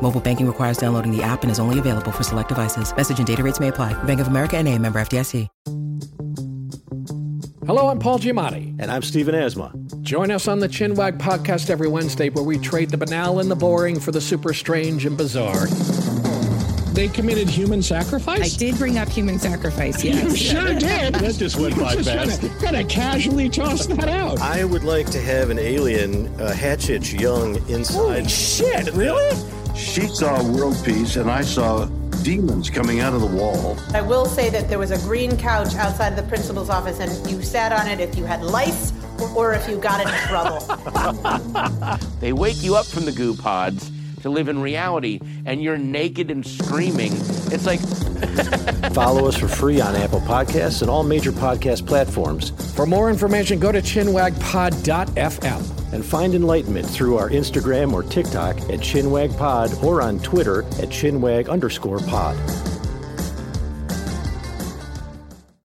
Mobile banking requires downloading the app and is only available for select devices. Message and data rates may apply. Bank of America and a member FDIC. Hello, I'm Paul Giamatti. And I'm Stephen Asma. Join us on the Chinwag podcast every Wednesday where we trade the banal and the boring for the super strange and bizarre. They committed human sacrifice? I did bring up human sacrifice, yes. You sure did. That just went by fast. Kind of casually tossed that out. I would like to have an alien uh, Hatchich young inside. Holy shit, really? She saw world peace, and I saw demons coming out of the wall. I will say that there was a green couch outside of the principal's office, and you sat on it if you had lice or if you got in trouble. They wake you up from the goo pods to live in reality, and you're naked and screaming. It's like, Follow us for free on Apple Podcasts and all major podcast platforms. For more information, go to chinwagpod.fm. And find enlightenment through our Instagram or TikTok at ChinwagPod or on Twitter at Chinwag underscore pod.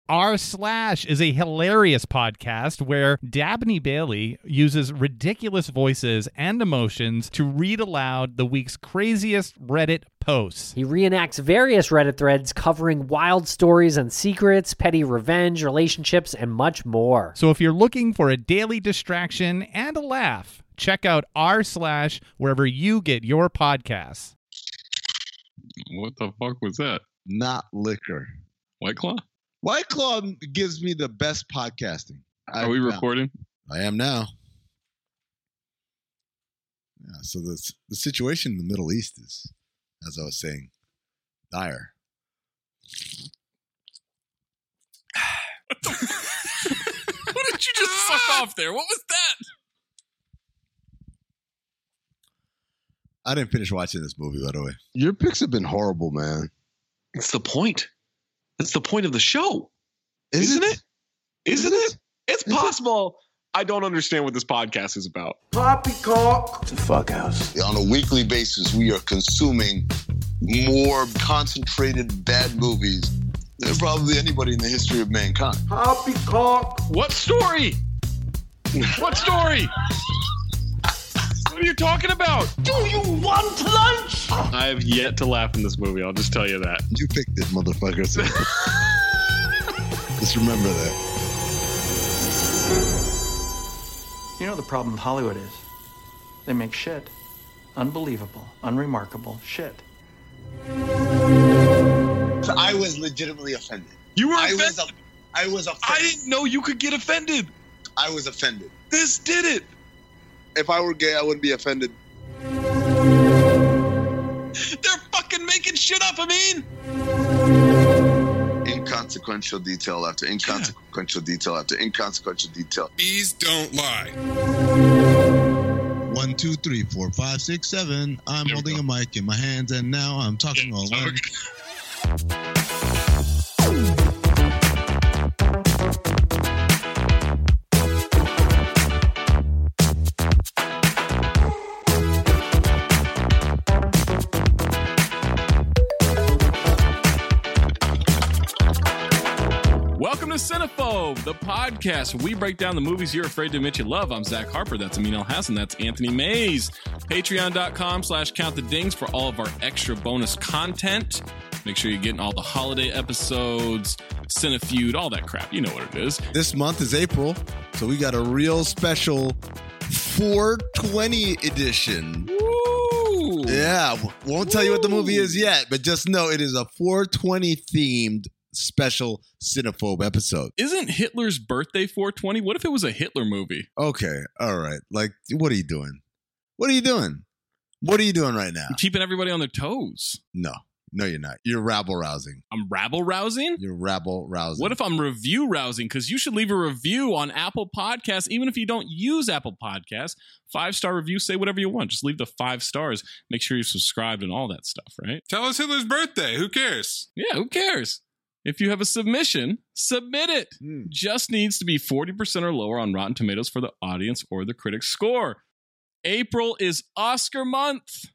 R Slash is a hilarious podcast where Dabney Bailey uses ridiculous voices and emotions to read aloud the week's craziest Reddit posts. He reenacts various Reddit threads covering wild stories and secrets, petty revenge, relationships, and much more. So if you're looking for a daily distraction and a laugh, check out R Slash wherever you get your podcasts. What the fuck was that? Not liquor. White Claw? White Claw gives me the best podcasting. Are we recording? I am now. Yeah, so the the situation in the Middle East is, as I was saying, dire. what did you just fuck ah! off there? What was that? I didn't finish watching this movie, by the way. Your picks have been horrible, man. It's the point. It's the point of the show. Is Isn't it? it? Isn't it? It's possible. I don't understand what this podcast is about. Poppycock. It's a fuck house. On a weekly basis, we are consuming more concentrated bad movies than probably anybody in the history of mankind. Poppycock. What story? What story? What are you talking about? Do you want lunch? I have yet to laugh in this movie. I'll just tell you that. You picked it, motherfucker. So just remember that. You know the problem with Hollywood is? They make shit. Unbelievable, unremarkable shit. So I was legitimately offended. You were I offended? was, I was offended. I didn't know you could get offended. I was offended. This did it. If I were gay, I wouldn't be offended. They're fucking making shit up. I mean, Inconsequential detail after inconsequential detail after inconsequential detail. Bees don't lie. One, two, three, four, five, six, seven. I'm holding a mic in my hands, and now I'm talking all alone. Cinephobe, the podcast we break down the movies you're afraid to admit you love. I'm Zach Harper. That's Amin Elhassan. That's Anthony Mayes. Patreon.com slash count the dings for all of our extra bonus content. Make sure you're getting all the holiday episodes, Cinefeud, all that crap. You know what it is. This month is April, so we got a real special 420 edition. Yeah, won't tell you what the movie is yet, but just know it is a 420 themed special cinephobe episode. Isn't Hitler's birthday 420? What if it was a Hitler movie? Okay, all right. Like, what are you doing? What are you doing? What are you doing right now? Keeping everybody on their toes. No, no, you're not. You're rabble rousing. I'm rabble rousing? You're rabble rousing. What if I'm review rousing? Because you should leave a review on Apple Podcasts, even if you don't use Apple Podcasts. Five star review, say whatever you want. Just leave the five stars. Make sure you're subscribed and all that stuff, right? Tell us Hitler's birthday. Who cares? Yeah, who cares? If you have a submission, submit it. Hmm. Just needs to be 40% or lower on Rotten Tomatoes for the audience or the critic score. April is Oscar month.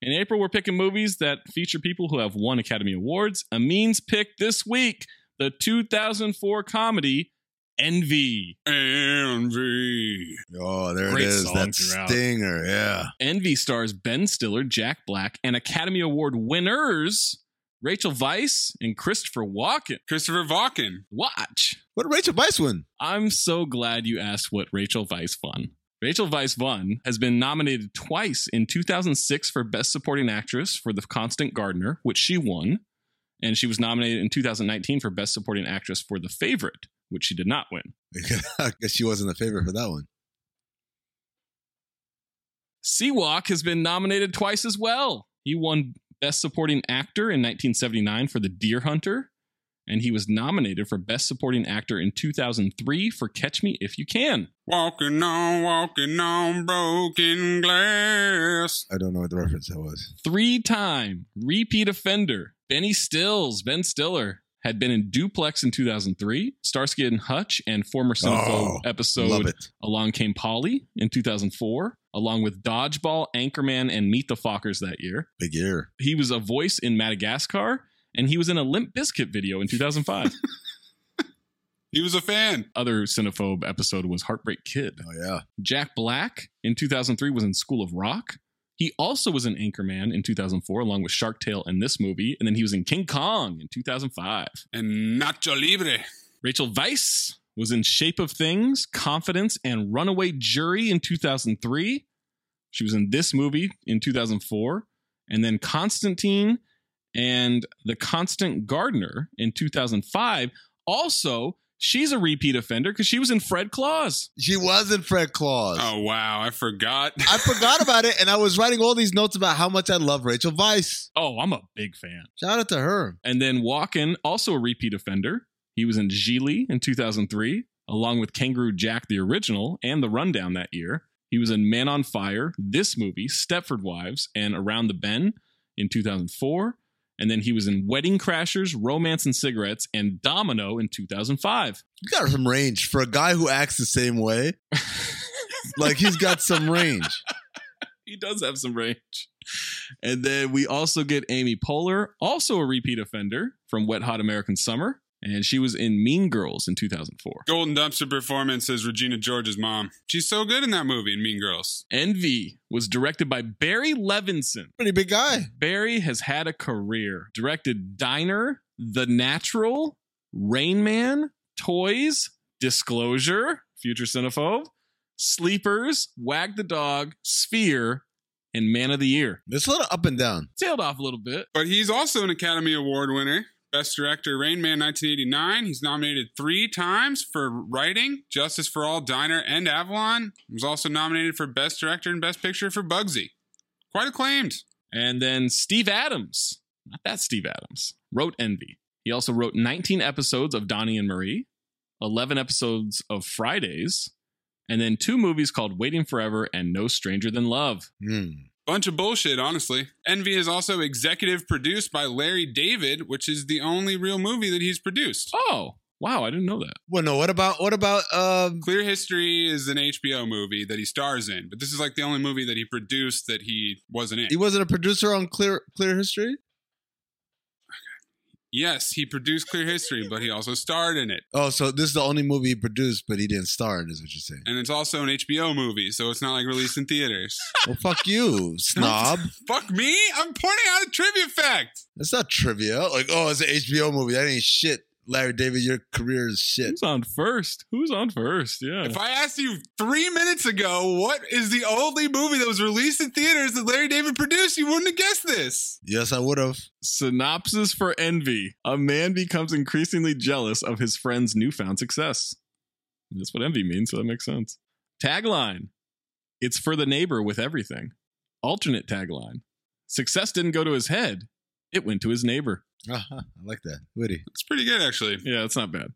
In April, we're picking movies that feature people who have won Academy Awards. Amin's pick this week the 2004 comedy Envy. Envy. Oh, there Great it is. That throughout. stinger. Yeah. Envy stars Ben Stiller, Jack Black, and Academy Award winners Rachel Weisz and Christopher Walken. Christopher Walken. Watch. What did Rachel Weisz win? I'm so glad you asked what Rachel Weisz won. Rachel Weisz won has been nominated twice in 2006 for Best Supporting Actress for The Constant Gardener, which she won, and she was nominated in 2019 for Best Supporting Actress for The Favorite, which she did not win. I guess she wasn't a favorite for that one. Seawalk has been nominated twice as well. He won Best Supporting Actor in 1979 for The Deer Hunter, and he was nominated for Best Supporting Actor in 2003 for Catch Me If You Can. Walking on, walking on broken glass. I don't know what the reference that was. Three time repeat offender, Benny Stills, Ben Stiller, had been in Duplex in 2003, Starsky and Hutch, and former Cinephobe Oh, love episode. Along Came Polly in 2004, along with Dodgeball, Anchorman, and Meet the Fockers that year. Big year. He was a voice in Madagascar, and he was in a Limp Bizkit video in 2005. He was a fan. Other Cinephobe episode was Heartbreak Kid. Oh, yeah. Jack Black in 2003 was in School of Rock. He also was in Anchorman in 2004, along with Shark Tale in this movie. And then he was in King Kong in 2005. And Nacho Libre. Rachel Weisz was in Shape of Things, Confidence, and Runaway Jury in 2003. She was in this movie in 2004. And then Constantine and The Constant Gardener in 2005. Also, she's a repeat offender because she was in Fred Claus. She was in Fred Claus. Oh, wow. I forgot. I forgot about it, and I was writing all these notes about how much I love Rachel Weisz. Oh, I'm a big fan. Shout out to her. And then Walken, also a repeat offender. He was in Gigli in 2003, along with Kangaroo Jack, the original, and The Rundown that year. He was in Man on Fire, this movie, Stepford Wives, and Around the Bend in 2004. And then he was in Wedding Crashers, Romance and Cigarettes, and Domino in 2005. You got some range for a guy who acts the same way. like he's got some range. he does have some range. And then we also get Amy Poehler, also a repeat offender from Wet Hot American Summer. And she was in Mean Girls in 2004. Golden Dumpster performance as Regina George's mom. She's so good in that movie in Mean Girls. Envy was directed by Barry Levinson. Pretty big guy. Barry has had a career. Directed Diner, The Natural, Rain Man, Toys, Disclosure, Future Cinephobe, Sleepers, Wag the Dog, Sphere, and Man of the Year. It's a little up and down. Tailed off a little bit. But he's also an Academy Award winner. Best Director, Rain Man 1989. He's nominated three times for writing, Justice for All, Diner, and Avalon. He was also nominated for Best Director and Best Picture for Bugsy. Quite acclaimed. And then Steve Adams, not that Steve Adams, wrote Envy. He also wrote 19 episodes of Donnie and Marie, 11 episodes of Fridays, and then two movies called Waiting Forever and No Stranger Than Love. Hmm. Bunch of bullshit, honestly. Envy is also executive produced by Larry David, which is the only real movie that he's produced. Oh, wow, I didn't know that. Well, no, what about what about um Clear History is an HBO movie that he stars in, but this is like the only movie that he produced that he wasn't in. he wasn't a producer on Clear Clear History? Yes, he produced Clear History, but he also starred in it. Oh, so this is the only movie he produced, but he didn't star in, is what you're saying. And it's also an HBO movie, so it's not like released in theaters. Well, fuck you, snob. Fuck me? I'm pointing out a trivia fact. That's not trivia. Like, oh, it's an HBO movie. That ain't shit. Larry David, your career is shit. Who's on first? Who's on first? Yeah. If I asked you three minutes ago what is the only movie that was released in theaters that Larry David produced, you wouldn't have guessed this. Yes, I would have. Synopsis for Envy A man becomes increasingly jealous of his friend's newfound success. That's what envy means, so that makes sense. Tagline It's for the neighbor with everything. Alternate tagline Success didn't go to his head, it went to his neighbor. Uh-huh. I like that. Witty. It's pretty good, actually. Yeah, it's not bad.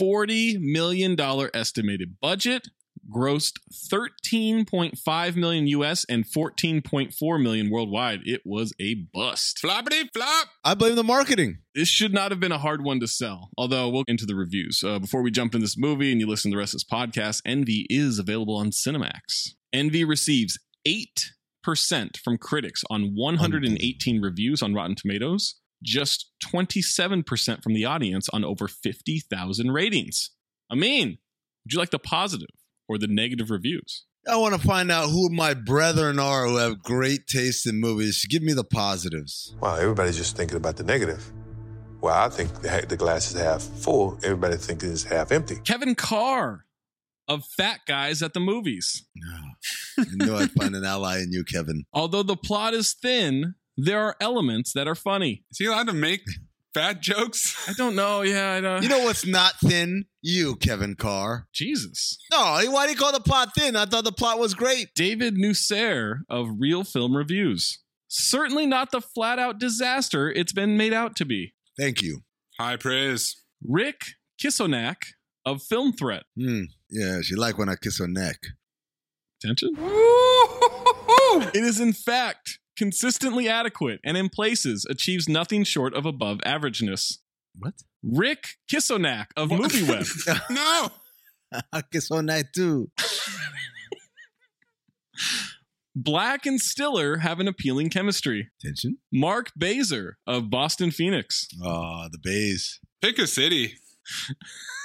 $40 million estimated budget, grossed 13.5 million US and 14.4 million worldwide. It was a bust. Floppity flop. I blame the marketing. This should not have been a hard one to sell, although we'll get into the reviews. Uh, before we jump in this movie and you listen to the rest of this podcast, Envy is available on Cinemax. Envy receives 8% from critics on 118 reviews on Rotten Tomatoes, just 27% from the audience on over 50,000 ratings. I mean, would you like the positive or the negative reviews? I want to find out who my brethren are who have great taste in movies. Give me the positives. Wow, everybody's just thinking about the negative. Well, I think the, the glass is half full. Everybody thinks it's half empty. Kevin Carr of Fat Guys at the Movies. I knew I'd find an ally in you, Kevin. Although the plot is thin, there are elements that are funny. Is he allowed to make fat jokes? I don't know. Yeah, I don't. You know what's not thin? You, Kevin Carr. Jesus. No, why do you call the plot thin? I thought the plot was great. David Nusair of Reel Film Reviews. Certainly not the flat out disaster it's been made out to be. Thank you. High praise. Rick Kisonak of Film Threat. Hmm. Yeah, she like when I kiss her neck. Attention. it is, in fact, consistently adequate and in places achieves nothing short of above averageness. What? Rick Kisonak of MovieWeb. no. I kiss her neck too. Black and Stiller have an appealing chemistry. Attention. Mark Bazer of Boston Phoenix. Oh, the Bays. Pick a city.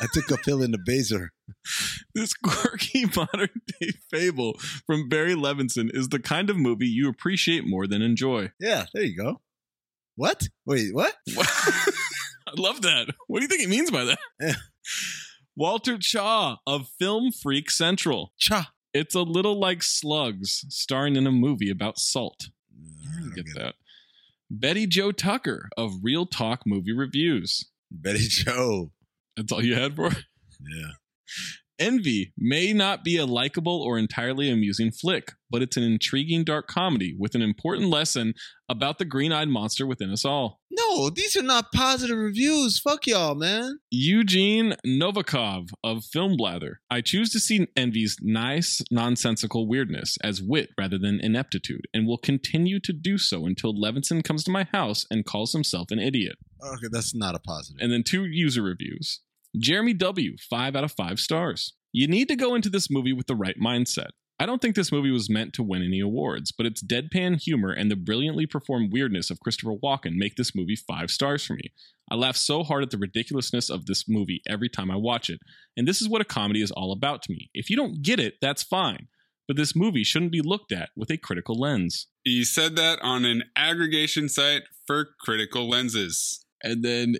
I took a pill in the Baser. This quirky modern day fable from Barry Levinson is the kind of movie you appreciate more than enjoy. Yeah, there you go. What? Wait, what? I love that. What do you think he means by that? Walter Chaw of Film Freak Central. Cha. It's a little like Slugs, starring in a movie about salt. Mm, I get, get that. Betty Jo Tucker of ReelTalk Movie Reviews. Betty Jo. That's all you had for it? Yeah. Envy may not be a likable or entirely amusing flick, but it's an intriguing dark comedy with an important lesson about the green eyed monster within us all. No, these are not positive reviews. Fuck y'all, man. Eugene Novikov of Film Blather. I choose to see Envy's nice, nonsensical weirdness as wit rather than ineptitude, and will continue to do so until Levinson comes to my house and calls himself an idiot. Okay, that's not a positive. And then two user reviews. Jeremy W., 5 out of 5 stars. You need to go into this movie with the right mindset. I don't think this movie was meant to win any awards, but its deadpan humor and the brilliantly performed weirdness of Christopher Walken make this movie five stars for me. I laugh so hard at the ridiculousness of this movie every time I watch it, and this is what a comedy is all about to me. If you don't get it, that's fine, but this movie shouldn't be looked at with a critical lens. He said that on an aggregation site for critical lenses. And then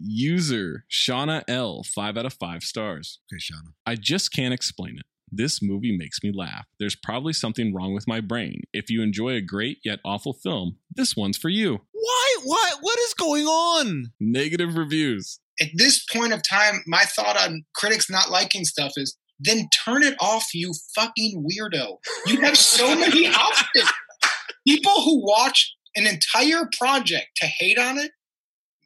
user Shauna L, five out of five stars. Okay, Shauna. I just can't explain it. This movie makes me laugh. There's probably something wrong with my brain. If you enjoy a great yet awful film, this one's for you. Why? Why? What is going on? Negative reviews. At this point of time, my thought on critics not liking stuff is then turn it off, you fucking weirdo. You have so many options. People who watch an entire project to hate on it,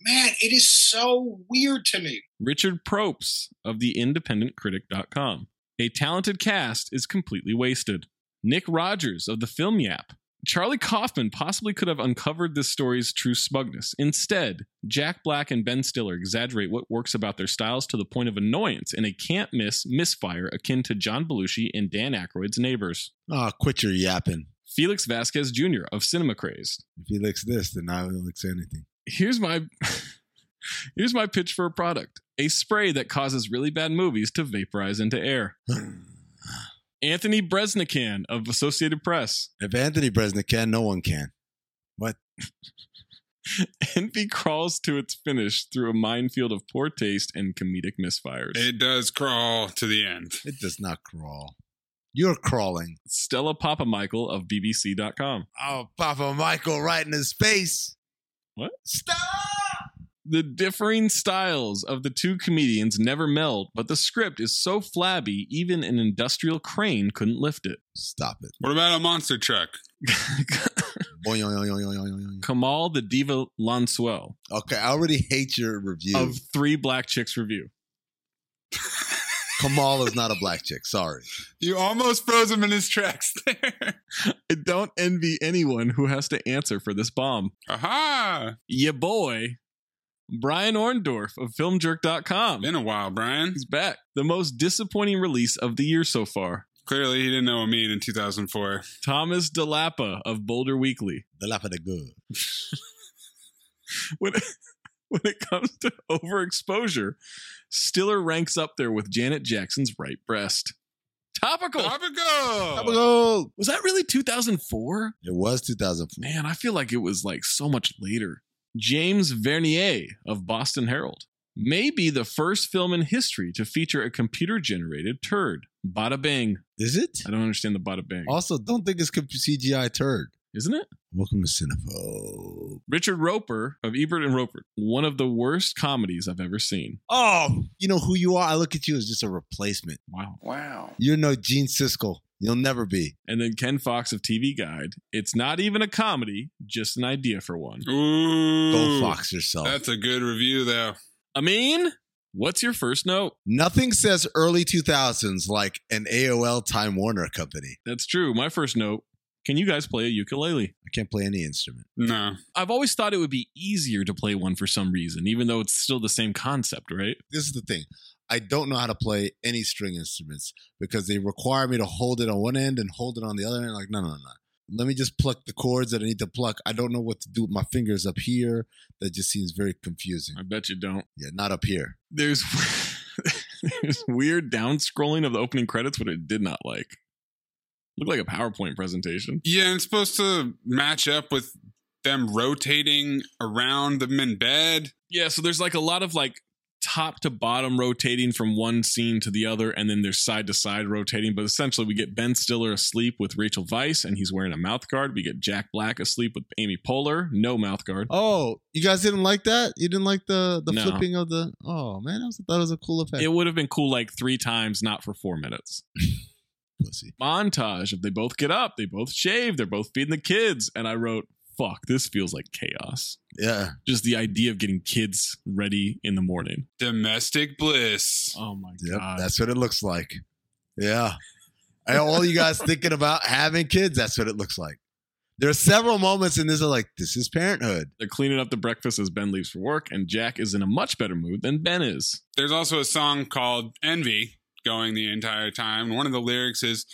man, it is so weird to me. Richard Propes of the independentcritic.com. A talented cast is completely wasted. Nick Rogers of the Film Yap. Charlie Kaufman possibly could have uncovered this story's true smugness. Instead, Jack Black and Ben Stiller exaggerate what works about their styles to the point of annoyance in a can't miss misfire akin to John Belushi and Dan Aykroyd's Neighbors. Oh, quit your yapping. Felix Vasquez Jr. of Cinema Crazed. If he licks this, then I will lick anything. Here's my here's my pitch for a product: a spray that causes really bad movies to vaporize into air. Anthony Breznican of Associated Press. If Anthony Bresnik can, no one can. What? Envy crawls to its finish through a minefield of poor taste and comedic misfires. It does crawl to the end. It does not crawl. You're crawling. Stella Papamichael of BBC.com. Oh, Papa Michael right in his face. What? Stop! The differing styles of the two comedians never meld, but the script is so flabby, even an industrial crane couldn't lift it. Stop it. What about a monster truck? Kamal the Diva Larsuel Okay, I already hate your review. of Three Black Chicks Review. Kamal is not a black chick. Sorry. You almost froze him in his tracks there. I don't envy anyone who has to answer for this bomb. Aha! Ya boy, Brian Orndorf of FilmJerk.com. Been a while, Brian. He's back. The most disappointing release of the year so far. Clearly, he didn't know what mean in 2004. Thomas DeLappa of Boulder Weekly. DeLappa the good. when, when it comes to overexposure, Stiller ranks up there with Janet Jackson's right breast. Topical. Topical. Topical. Was that really 2004? It was 2004. Man, I feel like it was like so much later. James Verniere of Boston Herald may be the first film in history to feature a computer generated turd. Bada bang. Is it? I don't understand the bada bang. Also, don't think it's CGI turd. Isn't it? Welcome to Cinephobe. Richard Roeper of Ebert and Roeper. One of the worst comedies I've ever seen. Oh, you know who you are? I look at you as just a replacement. Wow. Wow. You're no Gene Siskel. You'll never be. And then Ken Fox of TV Guide. It's not even a comedy, just an idea for one. Ooh. Go Fox yourself. That's a good review, though. I mean, what's your first note? Nothing says early 2000s like an AOL Time Warner company. That's true. My first note can you guys play a ukulele? I can't play any instrument. No. I've always thought it would be easier to play one for some reason, even though it's still the same concept, right? This is the thing. I don't know how to play any string instruments because they require me to hold it on one end and hold it on the other end. Like, no, no, no. Let me just pluck the chords that I need to pluck. I don't know what to do with my fingers up here. That just seems very confusing. I bet you don't. Yeah, not up here. There's there's weird down scrolling of the opening credits, but it did not like. Looked like a PowerPoint presentation. Yeah, and it's supposed to match up with them rotating around them in bed. Yeah, so there's like a lot of like top to bottom rotating from one scene to the other, and then there's side to side rotating. But essentially, we get Ben Stiller asleep with Rachel Weisz, and he's wearing a mouth guard. We get Jack Black asleep with Amy Poehler, no mouth guard. Oh, you guys didn't like that? You didn't like the the No. flipping of the? Oh man, I was, thought it was a cool effect. It would have been cool like three times, not for four minutes. Pussy. Montage of they both get up, they both shave, they're both feeding the kids, and I wrote, "Fuck, this feels like chaos." Yeah. Just the idea of getting kids ready in the morning. Domestic bliss. Oh my Yep, god, that's what it looks like. Yeah. And all you guys thinking about having kids, that's what it looks like. There are several moments in this are like, this is parenthood. They're cleaning up the breakfast as Ben leaves for work, and Jack is in a much better mood than Ben is. There's also a song called Envy going the entire time. One of the lyrics is,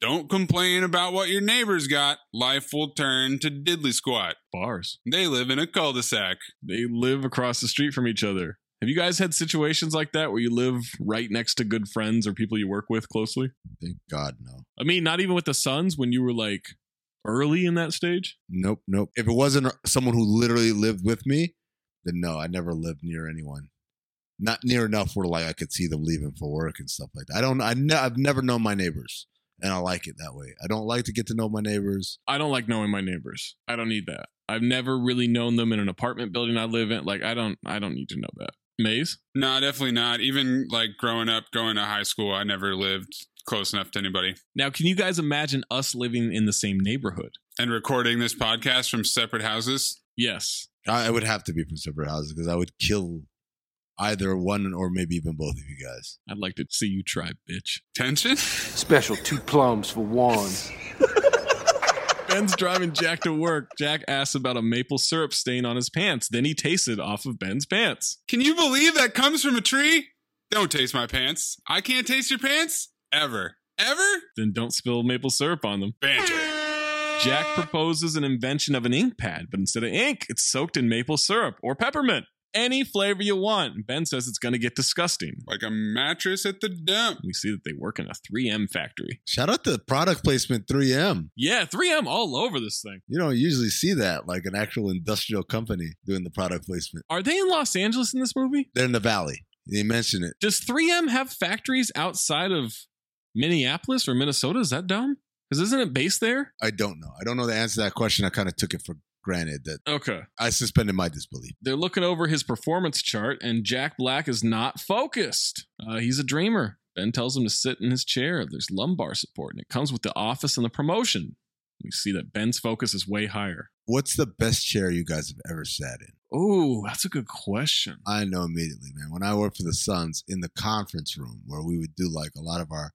Don't complain about what your neighbors got. Life will turn to diddly squat. Bars. They live in a cul-de-sac. They live across the street from each other. Have you guys had situations like that where you live right next to good friends or people you work with closely? Thank God, no. I mean, not even with the Suns when you were like early in that stage? Nope, nope. If it wasn't someone who literally lived with me, then no, I never lived near anyone. Not near enough where like I could see them leaving for work and stuff like that. I don't. I ne- I've never known my neighbors, and I like it that way. I don't like to get to know my neighbors. I don't like knowing my neighbors. I don't need that. I've never really known them in an apartment building I live in. Like I don't. I don't need to know that. Mayes? No, definitely not. Even like growing up, going to high school, I never lived close enough to anybody. Now, can you guys imagine us living in the same neighborhood and recording this podcast from separate houses? Yes, I, I would have to be from separate houses because I would kill either one or maybe even both of you guys. I'd like to see you try, bitch. Tension? Special two plums for one. Ben's driving Jack to work. Jack asks about a maple syrup stain on his pants. Then he tastes it off of Ben's pants. Can you believe that comes from a tree? Don't taste my pants. I can't taste your pants? Ever. Ever? Then don't spill maple syrup on them. Banter. Jack proposes an invention of an ink pad, but instead of ink, it's soaked in maple syrup or peppermint. Any flavor you want. Ben says it's going to get disgusting. Like a mattress at the dump. We see that they work in a 3M factory. Shout out to product placement 3M. Yeah, 3M all over this thing. You don't usually see that, like an actual industrial company doing the product placement. Are they in Los Angeles in this movie? They're in the valley. They mention it. Does 3M have factories outside of Minneapolis or Minnesota? Is that dumb? Because isn't it based there? I don't know. I don't know the answer to that question. I kind of took it for granted that Okay. I suspended my disbelief. They're looking over his performance chart, and Jack Black is not focused. Uh, he's a dreamer. Ben tells him to sit in his chair. There's lumbar support, and it comes with the office and the promotion. We see that Ben's focus is way higher. What's the best chair you guys have ever sat in? Oh, that's a good question. I know immediately, man. When I worked for the Suns in the conference room where we would do like a lot of our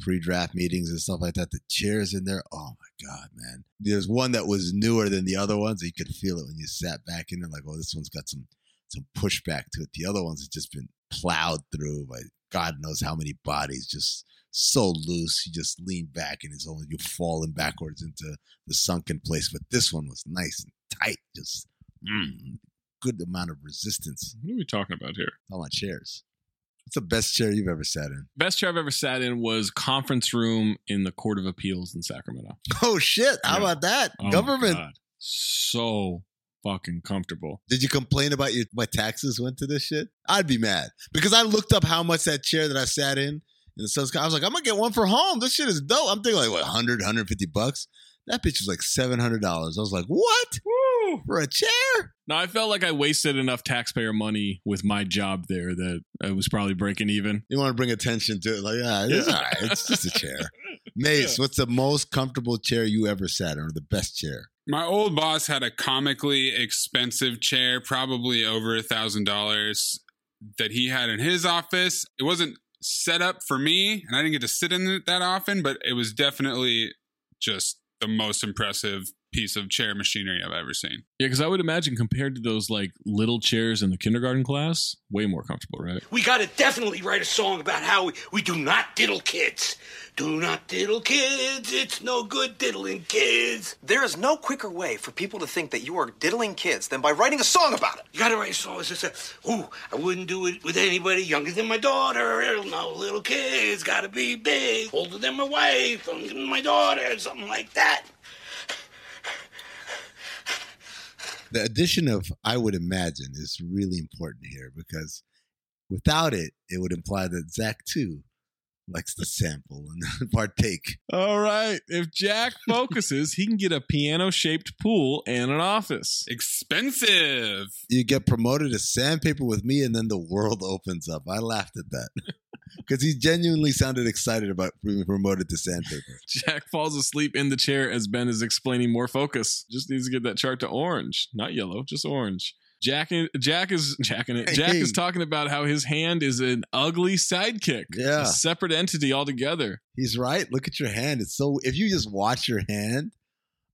pre-draft meetings and stuff like that, the chairs in there, oh my god, man. There's one that was newer than the other ones. You could feel it when you sat back in there, like, oh, this one's got some some pushback to it. The other ones have just been plowed through by God knows how many bodies, just so loose. You just lean back and it's only you falling backwards into the sunken place. But this one was nice and tight, just mm, good amount of resistance. What are we talking about here? All my chairs. What's the best chair you've ever sat in? Best chair I've ever sat in was conference room in the Court of Appeals in Sacramento. Oh shit! How Yeah. about that? Oh Government. So fucking comfortable. Did you complain about your my taxes went to this shit? I'd be mad because I looked up how much that chair that I sat in in the Suns. I was like, I'm gonna get one for home. This shit is dope. I'm thinking like what 100, 150 bucks. That bitch was like seven hundred dollars. I was like, what for a chair? No, I felt like I wasted enough taxpayer money with my job there that I was probably breaking even. You want to bring attention to it? Like, yeah, it's Yeah. all right. It's just a chair. Mayes, what's the most comfortable chair you ever sat in, or the best chair? My old boss had a comically expensive chair, probably over a thousand dollars, that he had in his office. It wasn't set up for me, and I didn't get to sit in it that often, but it was definitely just the most impressive piece of chair machinery I've ever seen. Yeah, because I would imagine compared to those like little chairs in the kindergarten class, way more comfortable, right? We gotta definitely write a song about how we, we do not diddle kids. Do not diddle kids, it's no good diddling kids. There is no quicker way for people to think that you are diddling kids than by writing a song about it. You gotta write a song that says, ooh, I wouldn't do it with anybody younger than my daughter. No little kids, gotta be big, older than my wife, younger than my daughter, something like that. The addition of I would imagine is really important here because without it, it would imply that Zach too likes to sample and partake. All right. If Jack focuses, he can get a piano shaped pool and an office. Expensive. You get promoted to sandpaper with me, and then the world opens up. I laughed at that because he genuinely sounded excited about being promoted to sandpaper. Jack falls asleep in the chair as Ben is explaining more focus. Just needs to get that chart to orange, not yellow, just orange. Jack, Jack is jacking it. Jack is talking about how his hand is an ugly sidekick, Yeah. a separate entity altogether. He's right. Look at your hand. It's so. If you just watch your hand,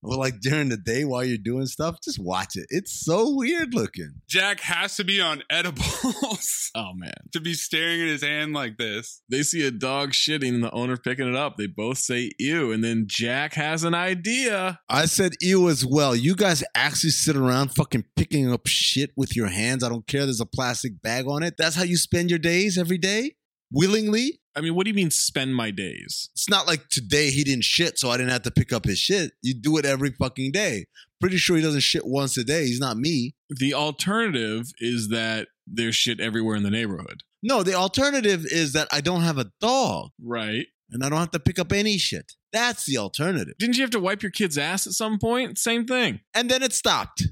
Well, like during the day while you're doing stuff, just watch it. It's so weird looking. Jack has to be on edibles Oh man. to be staring at his hand like this. They see a dog shitting and the owner picking it up. They both say ew, and then Jack has an idea. I said ew as well. You guys actually sit around fucking picking up shit with your hands. I don't care. There's a plastic bag on it. That's how you spend your days every day? Willingly? I mean, what do you mean spend my days? It's not like today he didn't shit, so I didn't have to pick up his shit. You do it every fucking day. Pretty sure he doesn't shit once a day. He's not me. The alternative is that there's shit everywhere in the neighborhood. No, the alternative is that I don't have a dog Right. and I don't have to pick up any shit. That's the alternative. Didn't you have to wipe your kid's ass at some point? Same thing. And then it stopped.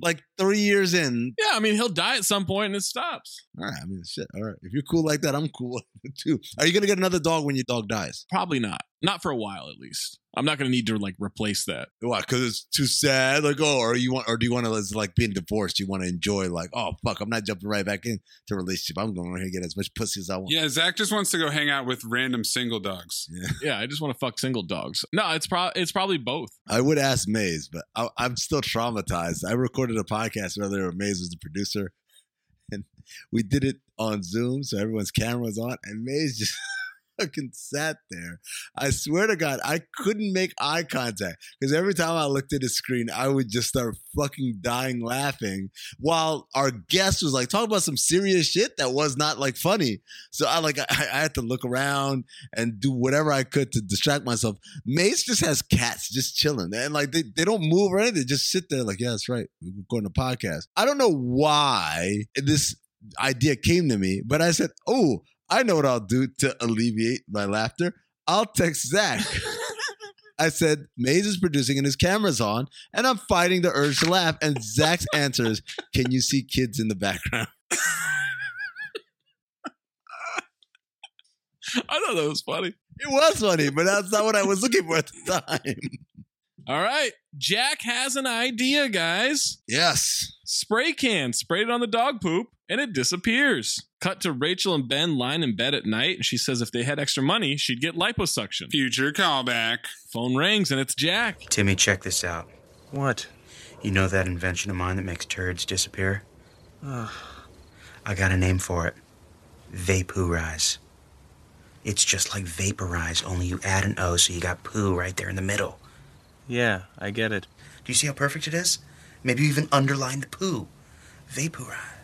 Like three years in. Yeah, I mean, he'll die at some point and it stops. All right, I mean, shit. All right. If you're cool like that, I'm cool too. Are you going to get another dog when your dog dies? Probably not. Not for a while, at least. I'm not going to need to like replace that. Why? Because it's too sad. Like, oh, or you want, or do you want to, like being divorced? You want to enjoy, like, oh fuck, I'm not jumping right back into a relationship. I'm going to get as much pussy as I want. Yeah, Zach just wants to go hang out with random single dogs. Yeah. Yeah, I just want to fuck single dogs. No, it's pro- it's probably both. I would ask Mayes, but I, I'm still traumatized. I recorded a podcast earlier. where Mayes was the producer, and we did it on Zoom, so everyone's camera was on, and Maze just fucking sat there. I swear to God, I couldn't make eye contact because every time I looked at the screen, I would just start fucking dying laughing. While our guest was like talking about some serious shit that was not like funny. So I like I, I had to look around and do whatever I could to distract myself. Mayes just has cats just chilling, and like they, they don't move or anything. Just sit there like, yeah, that's right. We're recording a podcast. I don't know why this idea came to me, but I said, oh, I know what I'll do to alleviate my laughter. I'll text Zach. I said, Mayes is producing and his camera's on, and I'm fighting the urge to laugh. And Zach's answer is, Can you see kids in the background? I thought that was funny. It was funny, but that's not what I was looking for at the time. All right. Jack has an idea, guys. Yes. Spray can, sprayed it on the dog poop, and it disappears. Cut to Rachel and Ben lying in bed at night, and she says if they had extra money, she'd get liposuction. Future callback. Phone rings, and it's Jack. Timmy, check this out. What? You know that invention of mine that makes turds disappear? I got a name for it. Vapoorize. It's just like vaporize, only you add an O, so you got poo right there in the middle. Yeah, I get it. Do you see how perfect it is? Maybe you even underline the poo. Vapoorize.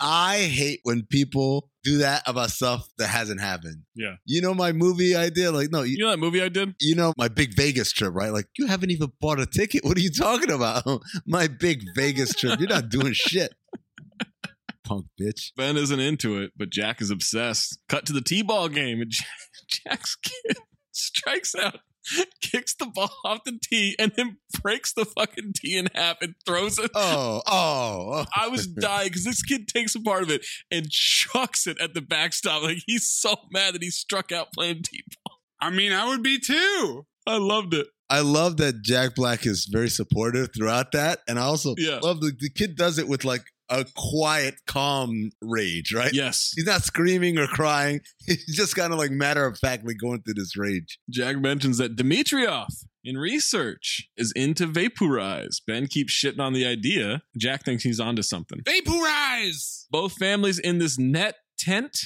I hate when people do that about stuff that hasn't happened. Yeah. You know my movie idea? Like, no, you, You know that movie I did? you know my big Vegas trip, right? Like, you haven't even bought a ticket. What are you talking about? my big Vegas trip. You're not doing shit. Punk bitch. Ben isn't into it, but Jack is obsessed. Cut to the T-ball game, and Jack's kid strikes out, kicks the ball off the tee, and then breaks the fucking tee in half and throws it. Oh, oh. oh. I was dying because this kid takes a part of it and chucks it at the backstop. Like he's so mad that he struck out playing tee ball. I mean, I would be too. I loved it. I love that Jack Black is very supportive throughout that. And I also Yeah. love the, the kid does it with like a quiet, calm rage, right? Yes. He's not screaming or crying. He's just kind of like matter of factly going through this rage. Jack mentions that Dimitrioff in research is into Vapoorize. Ben keeps shitting on the idea. Jack thinks he's onto something. Vapoorize. Both families in this net tent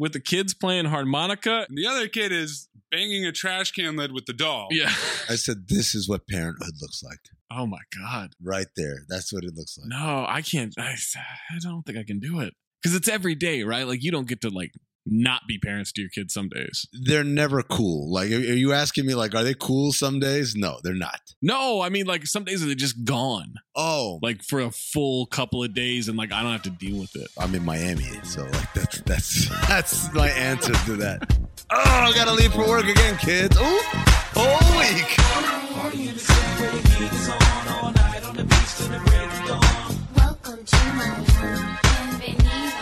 with the kids playing harmonica. And the other kid is banging a trash can lid with the doll. Yeah. I said, this is what parenthood looks like. Oh my God. Right there. That's what it looks like. No, I can't. I, I don't think I can do it. Because it's every day, right? Like you don't get to like not be parents to your kids some days. They're never cool. Like, are are you asking me, like, are they cool some days? No, they're not. No, I mean like some days they're just gone. Oh, Like for a full couple of days and like I don't have to deal with it. I'm in Miami, so like that's that's that's my answer to that. Oh, I gotta leave for work again, kids. Ooh, whole week. Welcome to my home. Bienvenido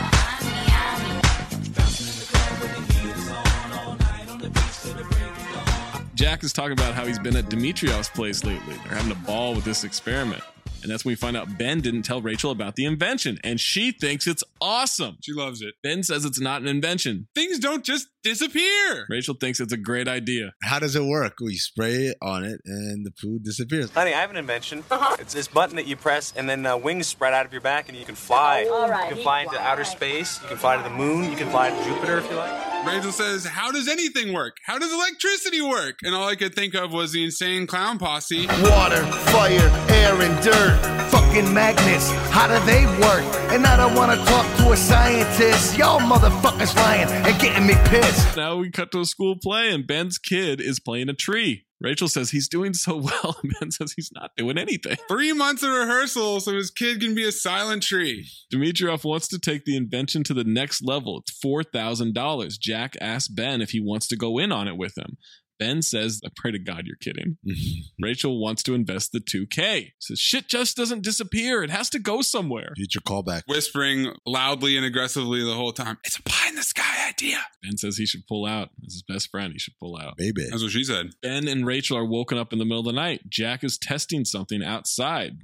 a Jack is talking about how he's been at Dimitriev's place lately. They're having a ball with this experiment. And And that's when we find out Ben didn't tell Rachel about the invention, and she thinks it's awesome. She loves it. Ben says it's not an invention. Things don't just disappear. Rachel thinks it's a great idea. How does it work? We spray it on it and the poo disappears. Honey, I have an invention. It's this button that you press, and then uh, wings spread out of your back, and you can fly. All right, you can fly into outer space. You can fly to the moon. You can fly to Jupiter if you like. Rachel says, How does anything work? How does electricity work? And all I could think of was the insane clown posse. Water, fire, air, and dirt. Fucking magnets, how do they work? And I don't wanna talk to a scientist. Y'all motherfuckers lying and getting me pissed. Now we cut to a school play, and Ben's kid is playing a tree. Rachel says he's doing so well, and Ben says he's not doing anything. Three months of rehearsal so his kid can be a silent tree. Dimitrov wants to take the invention to the next level. It's $4,000. Jack asks Ben if he wants to go in on it with him. Ben says, I pray to God you're kidding. Mm-hmm. Rachel wants to invest the 2K. Says, shit just doesn't disappear. It has to go somewhere. Future callback. Whispering loudly and aggressively the whole time, It's a pie in the sky idea. Ben says he should pull out. As his best friend, he should pull out. Maybe. That's what she said. Ben and Rachel are woken up in the middle of the night. Jack is testing something outside.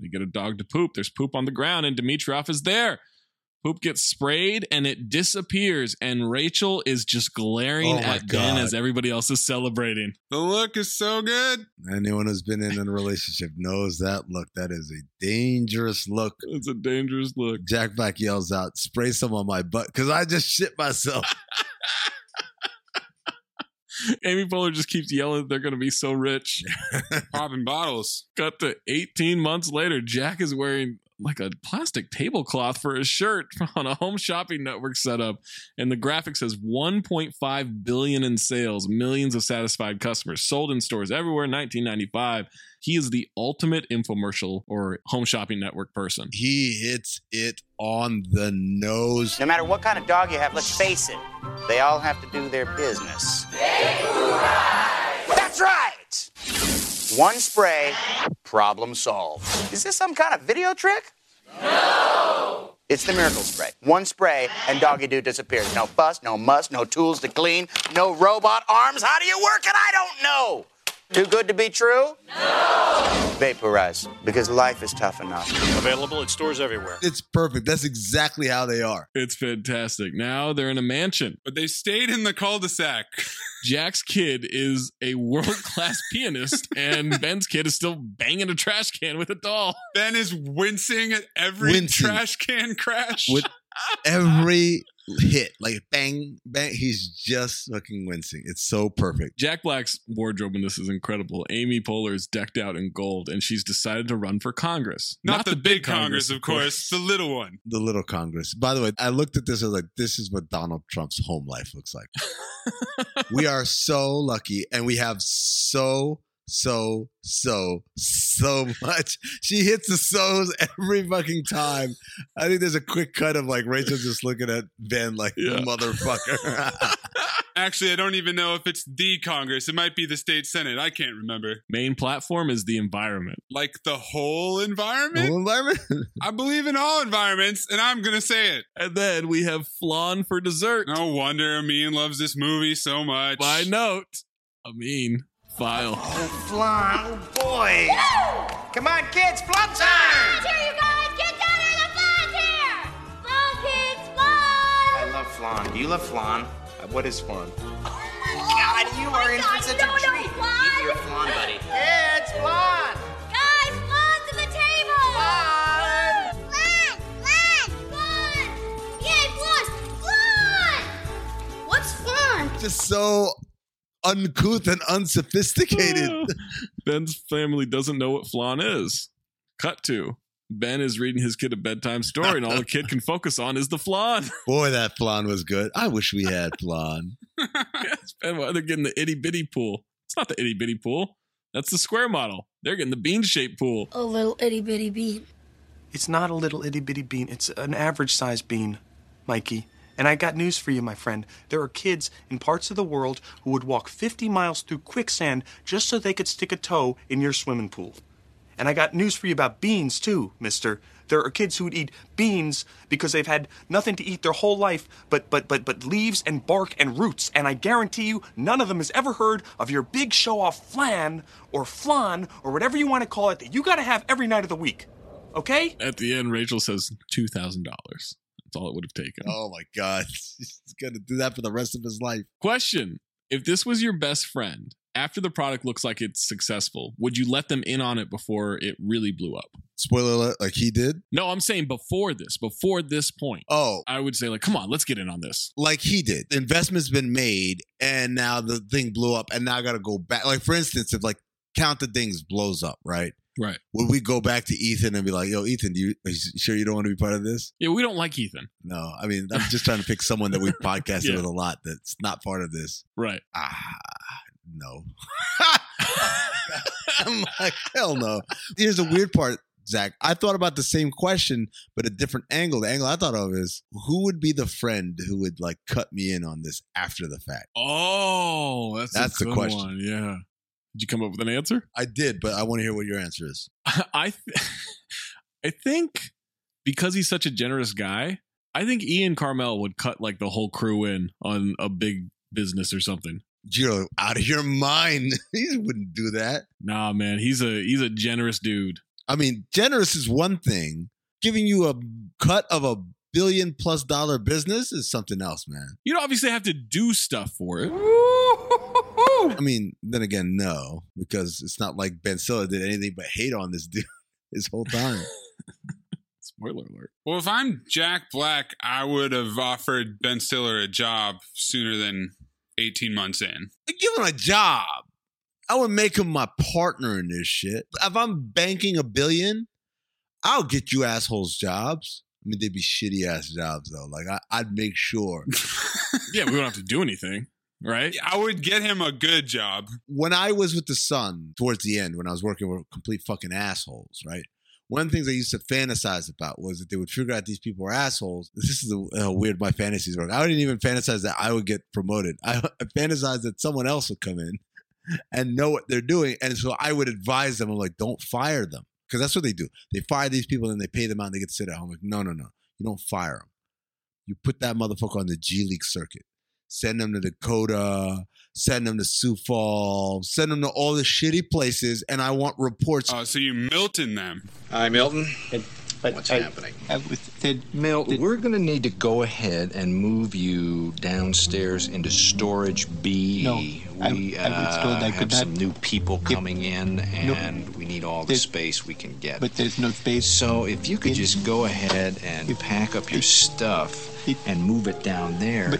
They get a dog to poop. There's poop on the ground, and Dimitrov is there. Poop gets sprayed and it disappears, and Rachel is just glaring Oh my at Ben as everybody else is celebrating. The look is so good. Anyone who's been in a relationship knows that look. That is a dangerous look. It's a dangerous look. Jack Black yells out, spray some on my butt because I just shit myself. Amy Poehler just keeps yelling they're going to be so rich. Popping bottles. Cut to 18 months later, Jack is wearing like a plastic tablecloth for a shirt on a home shopping network setup. And the graphic says 1.5 billion in sales, millions of satisfied customers, sold in stores everywhere in 1995. He is the ultimate infomercial or home shopping network person. He hits it on the nose. No matter what kind of dog you have, let's face it, they all have to do their business. That's right! One spray, problem solved. Is this some kind of video trick? No! It's the miracle spray. One spray and doggy doo disappears. No fuss, no muss, no tools to clean, no robot arms. How do you work it? I don't know. Too good to be true? No! Vapoorize, because life is tough enough. Available at stores everywhere. It's perfect. That's exactly how they are. It's fantastic. Now they're in a mansion. But they stayed in the cul-de-sac. Jack's kid is a world class pianist, and Ben's kid is still banging a trash can with a doll. Ben is wincing at every Wincing. trash can crash. With every hit, like bang, bang, he's just fucking wincing. It's so perfect. Jack Black's wardrobe in this is incredible. Amy Poehler is decked out in gold, and she's decided to run for Congress. Not, the, big Congress, of course, the little one. The little Congress. By the way, I looked at this. I was like, this is what Donald Trump's home life looks like. we are so lucky, and we have so, so, so, so much. She hits the so's every fucking time. I think there's a quick cut of like Rachel just looking at Ben like, Yeah. motherfucker. Actually, I don't even know if it's the Congress. It might be the state senate. I can't remember. Main platform is the environment. Like the whole environment? Whole environment? I believe in all environments, and I'm gonna say it. And then we have flan for dessert. No wonder Amin loves this movie so much. By note, Amin, file. Flan, oh boy. Come on, kids, flan time! Here, you guys! Get down here! The flan's here! Flan, kids, flan! I love flan. Do you love flan? Uh, What is flan? God, you are in for such no, a no, treat. flan! Give me your flan, buddy. Yeah, it's flan. Guys, flan's at the table! Flan! Flan! Flan! Flan! Yay, flan! Flan! What's flan? just so uncouth and unsophisticated. Ben's family doesn't know what flan is. Cut to. Ben is reading his kid a bedtime story, and all the kid can focus on is the flan. Boy, that flan was good. I wish we had flan. yes, Ben, why they're getting the itty bitty pool. It's not the itty bitty pool. That's the square model. They're getting the bean shaped pool. A little itty bitty bean. It's not a little itty bitty bean, it's an average sized bean, Mikey. And I got news for you, my friend. There are kids in parts of the world who would walk 50 miles through quicksand just so they could stick a toe in your swimming pool. And I got news for you about beans, too, mister. There are kids who would eat beans because they've had nothing to eat their whole life but but but but leaves and bark and roots. And I guarantee you, none of them has ever heard of your big show off flan or flan or whatever you want to call it that you gotta have every night of the week. Okay? At the end, Rachel says two thousand dollars. That's all it would have taken. Oh my god, he's gonna do that for the rest of his life. Question: If this was your best friend, after the product looks like it's successful, would you let them in on it before it really blew up? Spoiler alert, like he did. No, I'm saying before this, before this point. Oh, I would say like, come on, let's get in on this. like he did. The investment's been made, and now the thing blew up, and now I got to go back. Like for instance, if like Count the Things blows up, right? Right. Would we go back to Ethan and be like, "Yo, Ethan, do you are you sure you don't want to be part of this?" Yeah, we don't like Ethan. No, I mean, I'm just trying to pick someone that we've podcasted Yeah. with a lot that's not part of this. Right. Ah, no. I'm like, hell no. Here's the weird part, Zach. I thought about the same question, but a different angle. The angle I thought of is who would be the friend who would like cut me in on this after the fact? Oh, that's a That's the question. one, Yeah. Did you come up with an answer? I did, but I want to hear what your answer is. I th- I think because he's such a generous guy, I think Ian Karmel would cut like the whole crew in on a big business or something. You're out of your mind. he wouldn't do that. Nah, man, he's a he's a generous dude. I mean, generous is one thing. Giving you a cut of a billion plus dollar business is something else, man. You'd obviously have to do stuff for it. I mean, then again, no, because it's not like Ben Stiller did anything but hate on this dude his whole time. Spoiler alert. Well, if I'm Jack Black, I would have offered Ben Stiller a job sooner than 18 months in. Give him a job. I would make him my partner in this shit. If I'm banking a billion, I'll get you assholes jobs. I mean, they'd be shitty ass jobs though. Like I, I'd make sure. Yeah, we don't have to do anything, right? I would get him a good job. when I was with the Sun towards the end, when I was working with complete fucking assholes, right? One of the things I used to fantasize about was that they would figure out these people were assholes. This is the, how weird my fantasies work. I didn't even fantasize that I would get promoted. I, I fantasized that someone else would come in and know what they're doing. And so I would advise them, I'm like, don't fire them. Because that's what they do. They fire these people and they pay them out and they get to sit at home. Like, no, no, no. You don't fire them. You put that motherfucker on the G League circuit. Send them to Dakota. Send them to Sioux Falls. Send them to all the shitty places. And I want reports. Oh, so you Milton them. Hi, Milton. But What's I- happening? Milton, We're going to need to go ahead and move you downstairs into storage B. No, I- we I was told uh, I have could not- some new people coming in, No. and we need all the space we can get. But there's no space. So if you could just go ahead and pack up your stuff and move it down there,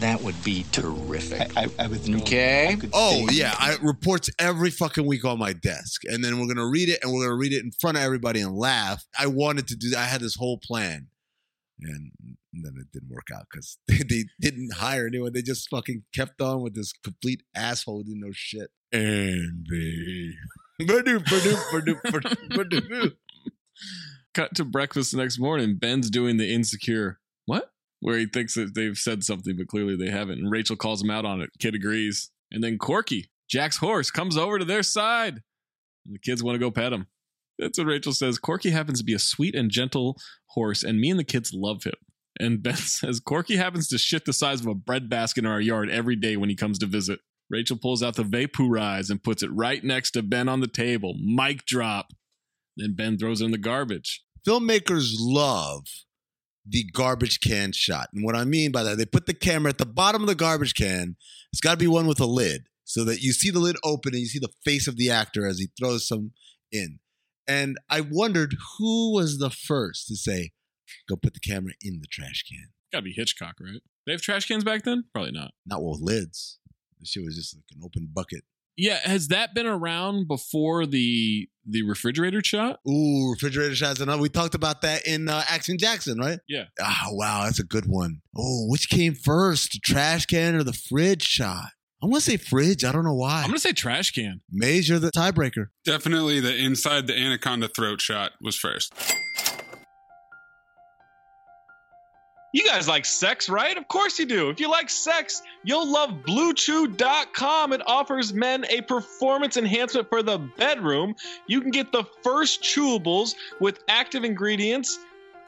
that would be terrific. I, I was told okay. I Oh yeah, I reports every fucking week on my desk, and then we're gonna read it, and we're gonna read it in front of everybody and laugh. I wanted to do. I had this whole plan, and then it didn't work out because they, they didn't hire anyone. They just fucking kept on with this complete asshole who didn't know shit. Ba-doop, ba-doop. Cut to breakfast the next morning. Ben's doing the insecure. Where he thinks that they've said something, but clearly they haven't. And Rachel calls him out on it. Kid agrees. And then Corky, Jack's horse, comes over to their side. And the kids want to go pet him. That's what Rachel says. Corky happens to be a sweet and gentle horse, and me and the kids love him. And Ben says, Corky happens to shit the size of a bread basket in our yard every day when he comes to visit. Rachel pulls out the Vapoorize and puts it right next to Ben on the table. Mic drop. Then Ben throws it in the garbage. filmmakers love the garbage can shot. And what I mean by that, they put the camera at the bottom of the garbage can. It's got to be one with a lid so that you see the lid open and you see the face of the actor as he throws some in. And I wondered who was the first to say, go put the camera in the trash can. Gotta be Hitchcock, right? They have trash cans back then? Probably not. Not with lids. The shit was just like an open bucket. Yeah, has that been around before the the refrigerator shot? Ooh, refrigerator shots. And we talked about that in uh, Action Jackson, right? Yeah. Ah, wow, that's a good one. Oh, which came first, the trash can or the fridge shot? I want to say fridge. I don't know why. I'm gonna say trash can. Mayes, you're the tiebreaker. Definitely the inside the anaconda throat shot was first. You guys like sex, right? Of course you do. If you like sex, you'll love BlueChew.com. It offers men a performance enhancement for the bedroom. You can get the first chewables with active ingredients,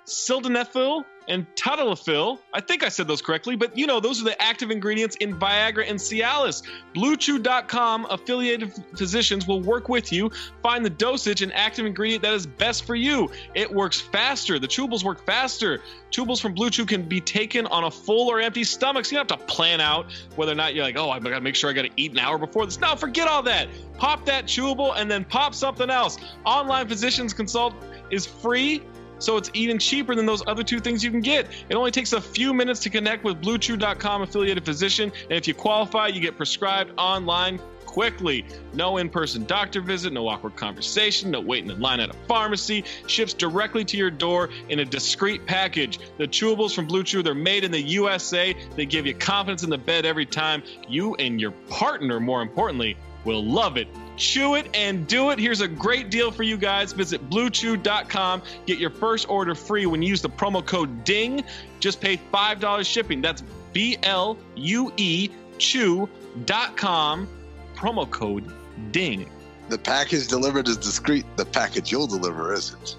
sildenafil and tadalafil. I think I said those correctly, but you know, those are the active ingredients in Viagra and Cialis. BlueChew.com affiliated physicians will work with you, find the dosage and active ingredient that is best for you. It works faster. The chewables work faster. Chewables from Blue Chew can be taken on a full or empty stomach, so you don't have to plan out whether or not you're like, oh, I gotta make sure I gotta eat an hour before this. No, forget all that. Pop that chewable and then pop something else. Online physicians consult is free so it's even cheaper than those other two things you can get. It only takes a few minutes to connect with BlueChew.com affiliated physician, and if you qualify, you get prescribed online quickly. No in-person doctor visit, no awkward conversation, no waiting in line at a pharmacy. Ships directly to your door in a discreet package. The chewables from Blue Chew, they're made in the USA. They give you confidence in the bed every time. You and your partner, more importantly, will love it. Chew it and do it. Here's a great deal for you guys. Visit bluechew.com. Get your first order free when you use the promo code DING. Just pay $5 shipping. That's B L U E chew.com. Promo code DING. The package delivered is discreet. The package you'll deliver isn't.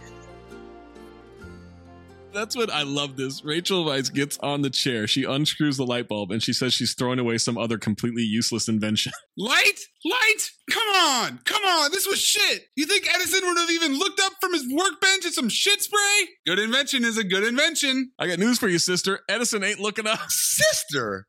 That's what I love this. Rachel Weisz gets on the chair. She unscrews the light bulb and she says she's throwing away some other completely useless invention. Light? Light? Come on! Come on! This was shit! You think Edison would have even looked up from his workbench at some shit spray? Good invention is a good invention. I got news for you, sister. Edison ain't looking up. Sister?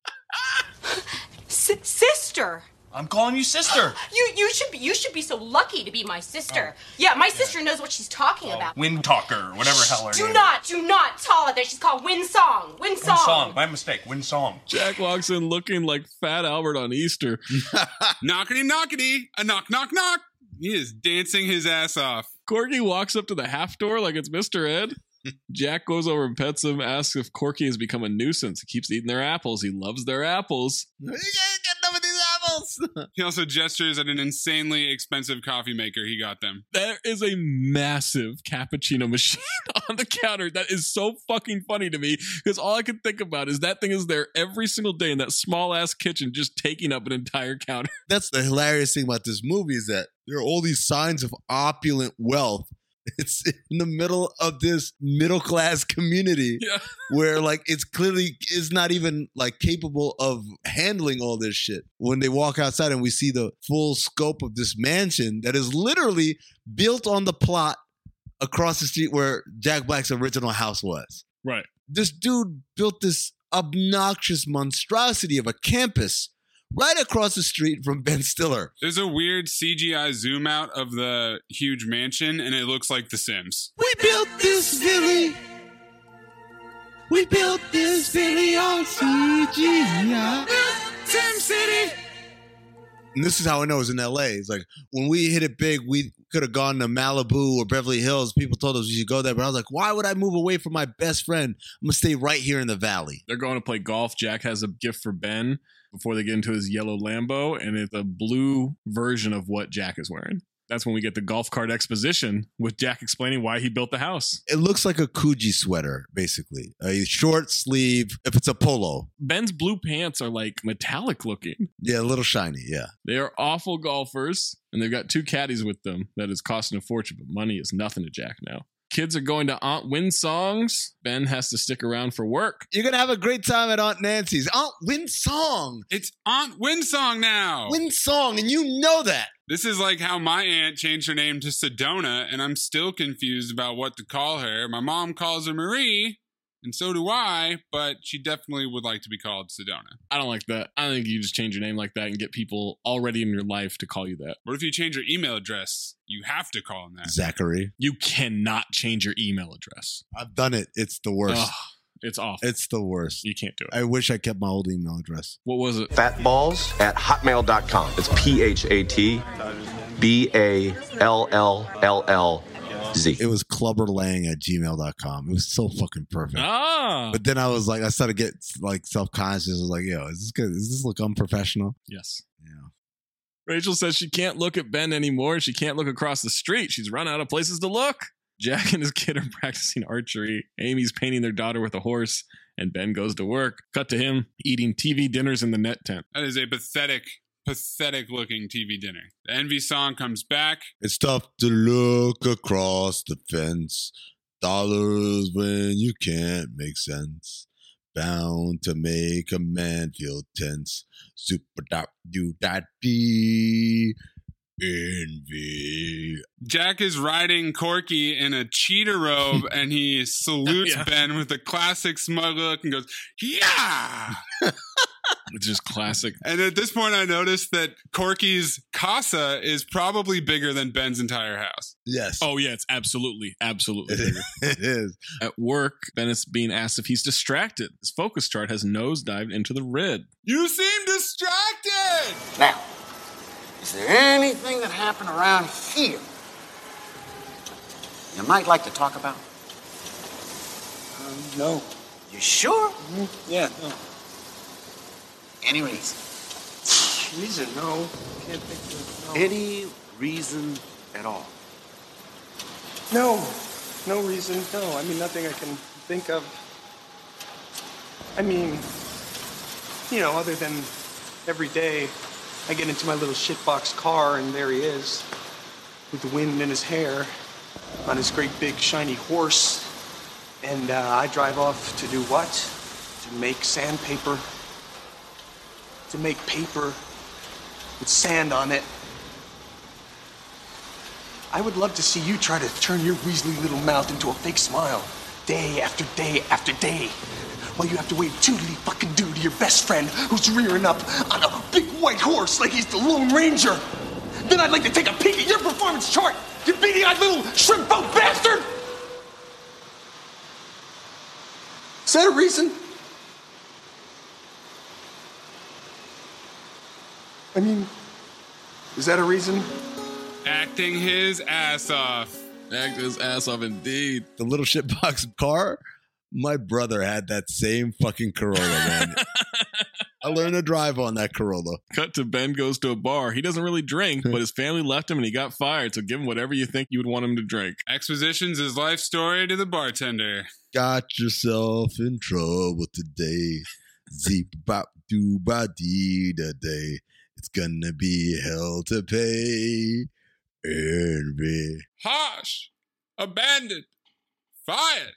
S- sister. I'm calling you sister. You you should be you should be so lucky to be my sister. Oh. yeah, my sister knows what she's talking oh, about. Wind talker, whatever hell her Do name. not, do not call her that. She's called Win Song. Win Song. Wind song. My mistake. Wind song. Jack walks in looking like Fat Albert on Easter. knockety knockety, a knock knock knock. He is dancing his ass off. Corky walks up to the half door like it's Mr. Ed. Jack goes over and pets him, asks if Corky has become a nuisance. He keeps eating their apples. He loves their apples. Get enough of these apples. He also gestures at an insanely expensive coffee maker he got them. There is a massive cappuccino machine on the counter. That is so fucking funny to me because all I can think about is that thing is there every single day in that small ass kitchen, just taking up an entire counter. That's the hilarious thing about this movie is that there are all these signs of opulent wealth. It's in the middle of this middle class community Yeah. where like it's clearly is not even like capable of handling all this shit. When they walk outside and we see the full scope of this mansion that is literally built on the plot across the street where Jack Black's original house was. Right. This dude built this obnoxious monstrosity of a campus right across the street from Ben Stiller. There's a weird CGI zoom out of the huge mansion, and it looks like The Sims. We built this village. We built this village on CGI. Sim City. And this is how I know it's in LA. It's like when we hit it big, we could have gone to Malibu or Beverly Hills. People told us we should go there, but I was like, why would I move away from my best friend? I'm gonna stay right here in the valley. They're going to play golf. Jack has a gift for Ben before they get into his yellow Lambo, and it's a blue version of what Jack is wearing. That's when we get the golf cart exposition with Jack explaining why he built the house. It looks like a Coogi sweater, basically. A short sleeve, if it's a polo. Ben's blue pants are like metallic looking. Yeah, a little shiny, yeah. They are awful golfers, and they've got two caddies with them that is costing a fortune, but money is nothing to Jack now. Kids are going to Aunt Win songs. Ben has to stick around for work. You're gonna have a great time at Aunt Nancy's. Aunt Win Song. It's Aunt Win song now. Win Song, and you know that. This is like how my aunt changed her name to Sedona, and I'm still confused about what to call her. My mom calls her Marie, and so do I, but she definitely would like to be called Sedona. I don't like that. I think you just change your name like that and get people already in your life to call you that. What if you change your email address? You have to call them that. Zachary. You cannot change your email address. I've done it. It's the worst. Ugh, it's awful. It's the worst. You can't do it. I wish I kept my old email address. What was it? Fatballs at hotmail.com. It's P H A T B A L L L L Z. It was clubberlang at gmail.com. It was so fucking perfect. Ah. But then I was like, I started to get like self conscious. I was like, yo, is this good? Does this look unprofessional? Yes. Yeah. Rachel says she can't look at Ben anymore. She can't look across the street. She's run out of places to look. Jack and his kid are practicing archery. Amy's painting their daughter with a horse, and Ben goes to work. Cut to him eating TV dinners in the net tent. That is a pathetic, pathetic looking TV dinner. The Envy song comes back. It's tough to look across the fence. Dollars when you can't make sense. Bound to make a man feel tense. Super dot do that be envy. Jack is riding Corky in a cheetah robe and he salutes Yeah. Ben with a classic smug look and goes, Yeah! It's just classic. And at this point, I noticed that Corky's casa is probably bigger than Ben's entire house. Yes. Oh yeah, it's absolutely, absolutely. bigger. it is. At work, Ben is being asked if he's distracted. His focus chart has nosedived into the red. You seem distracted! Now, is there anything that happened around here you might like to talk about? Um, no. You sure? Yeah, no. Any reason? Reason? No. Can't think of no. Any reason at all? No. No reason. No. I mean, nothing I can think of. I mean, you know, other than every day I get into my little shitbox car and there he is with the wind in his hair on his great big shiny horse. And uh, I drive off to do what? To make sandpaper. To make paper with sand on it. I would love to see you try to turn your weaselly little mouth into a fake smile. Day after day after day. While you have to wave toodly fucking doo to your best friend who's rearing up on a big white horse like he's the Lone Ranger. Then I'd like to take a peek at your performance chart, you beady-eyed little shrimp boat bastard! Is that a reason? I mean, is that a reason? Acting his ass off. Acting his ass off indeed. The little shitbox car. My brother had that same fucking Corolla, man. I learned to drive on that Corolla. Cut to Ben goes to a bar. He doesn't really drink, but his family left him and he got fired. So give him whatever you think you would want him to drink. Expositions his life story to the bartender. Got yourself in trouble today. Zeep bop doo ba dee da day. It's gonna be hell to pay. Envy. Harsh. Abandoned. Fired.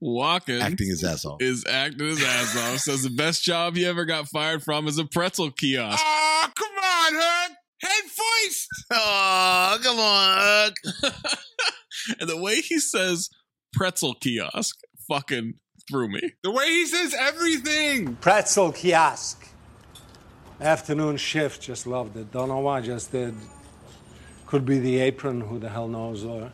Walking Acting his ass off. is acting his ass off. Says the best job he ever got fired from is a pretzel kiosk. Oh, come on, Herc. Head first. Oh, come on. and the way he says pretzel kiosk fucking threw me. The way he says everything. Pretzel kiosk. Afternoon shift, just loved it. Don't know why, just did. Could be the apron, who the hell knows, or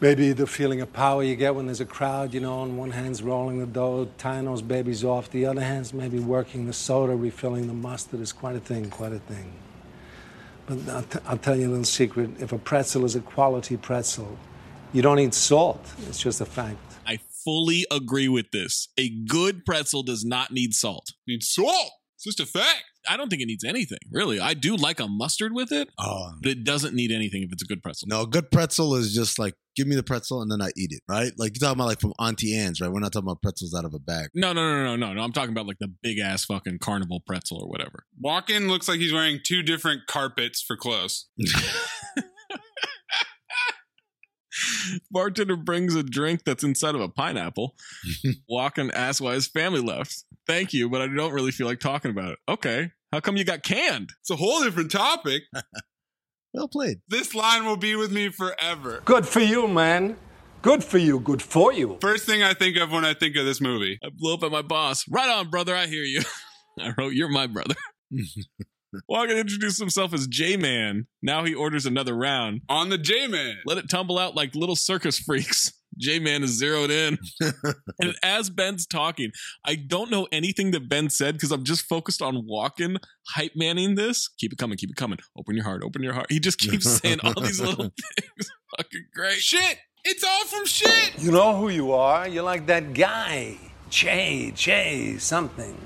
maybe the feeling of power you get when there's a crowd, you know, on one hand's rolling the dough, tying those babies off, the other hand's maybe working the soda, refilling the mustard. It's quite a thing, quite a thing. But I'll, t- I'll tell you a little secret. If a pretzel is a quality pretzel, you don't need salt. It's just a fact. I fully agree with this. A good pretzel does not need salt. It Needs salt. It's just a fact. I don't think it needs anything, really. I do like a mustard with it, Oh, but it doesn't need anything if it's a good pretzel. no, a good pretzel is just like give me the pretzel and then I eat it, right? Like you're talking about like from Auntie Anne's, right? We're not talking about pretzels out of a bag. No, no, no, no, no, no. I'm talking about like the big ass fucking carnival pretzel or whatever. Walken looks like he's wearing two different carpets for clothes. Bartender brings a drink that's inside of a pineapple. Walken asks why his family left. Thank you, but I don't really feel like talking about it. Okay. How come you got canned? It's a whole different topic. Well played. This line will be with me forever. Good for you, man. Good for you. Good for you. First thing I think of when I think of this movie. I blew up at my boss. Right on, brother. I hear you. I wrote, You're my brother. Walken introduced himself as J Man. Now he orders another round. On the J Man. Let it tumble out like little circus freaks. J Man is zeroed in. and as Ben's talking, I don't know anything that Ben said because I'm just focused on Walken, hype manning this. Keep it coming, keep it coming. Open your heart, open your heart. He just keeps saying all these little things. Fucking great. Shit! It's all from shit! You know who you are. You're like that guy. Jay, Jay, something.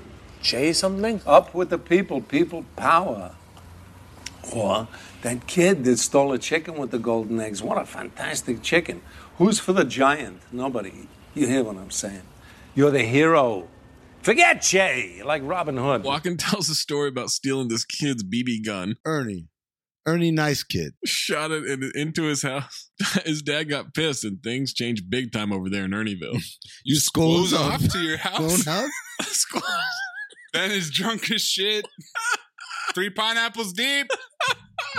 Jay something? Up with the people, people power. Or that kid that stole a chicken with the golden eggs. What a fantastic chicken. Who's for the giant? Nobody. You hear what I'm saying? You're the hero. Forget Jay, like Robin Hood. Walken tells a story about stealing this kid's BB gun. Ernie. Ernie, nice kid. Shot it in, into his house. His dad got pissed, and things changed big time over there in Ernieville. You Goes scold off off to your house. Own house? Ben is drunk as shit. Three pineapples deep.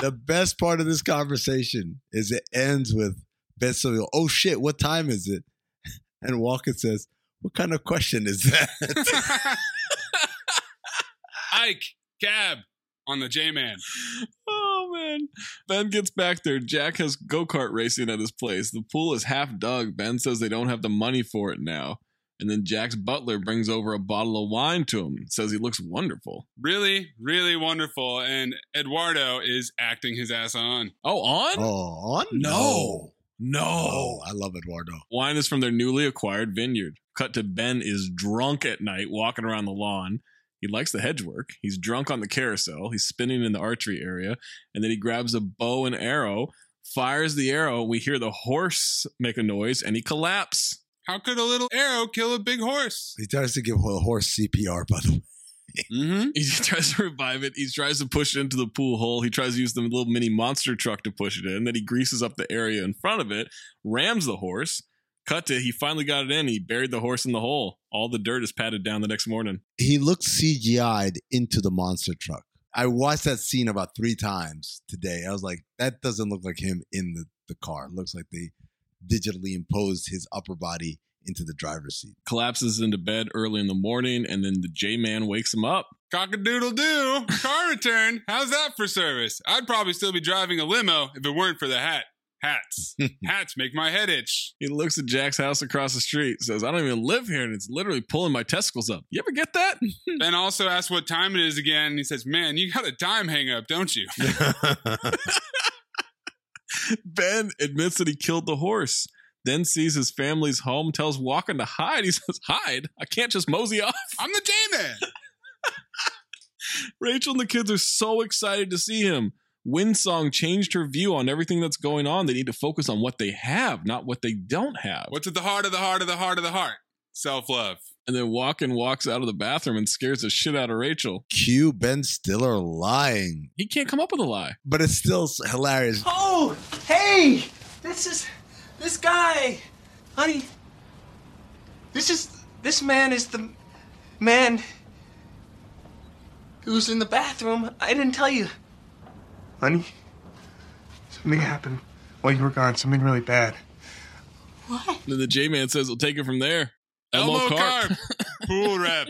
the best part of this conversation is it ends with Ben Stiller, oh shit, what time is it? And Walken says, what kind of question is that? Ike, cab on the J Man. Oh man. Ben gets back there. Jack has go kart racing at his place. The pool is half dug. Ben says they don't have the money for it now. And then Jack's butler brings over a bottle of wine to him. Says he looks wonderful. Really, really wonderful. And Eduardo is acting his ass on. Oh, on? oh, on? No. No. Oh, I love Eduardo. Wine is from their newly acquired vineyard. Cut to Ben is drunk at night walking around the lawn. He likes the hedge work. He's drunk on the carousel. He's spinning in the archery area. And then he grabs a bow and arrow, fires the arrow. We hear the horse make a noise and he collapses. How could a little arrow kill a big horse? He tries to give a horse CPR, by the way. Mm-hmm. He tries to revive it. He tries to push it into the pool hole. He tries to use the little mini monster truck to push it in. Then he greases up the area in front of it, rams the horse. Cut to he finally got it in. He buried the horse in the hole. All the dirt is patted down the next morning. He looks CGI'd into the monster truck. I watched that scene about three times today. I was like, that doesn't look like him in the, the car. It looks like they digitally imposed his upper body into the driver's seat. Collapses into bed early in the morning, and then the J Man wakes him up. Cock a doodle doo. Car return. How's that for service? I'd probably still be driving a limo if it weren't for the hat. Hats. Hats make my head itch. He looks at Jack's house across the street, says, I don't even live here, and it's literally pulling my testicles up. You ever get that? Ben also asks what time it is again, and he says, Man, you got a time hang up, don't you? ben admits that he killed the horse, then sees his family's home, tells Walken to hide. He says, Hide? I can't just mosey off. I'm the J Man. Rachel and the kids are so excited to see him. Windsong changed her view on everything that's going on. They need to focus on what they have, not what they don't have. What's at the heart of the heart of the heart of the heart? Self love. And then Walken walks out of the bathroom and scares the shit out of Rachel. Q Ben Stiller lying. He can't come up with a lie. But it's still hilarious. Oh, hey! This is. This guy! Honey. This is. This man is the man who's in the bathroom. I didn't tell you. Honey, something happened while you were gone. Something really bad. What? Then the J Man says we'll take it from there. Elmo Carp. Carp. Pool rep.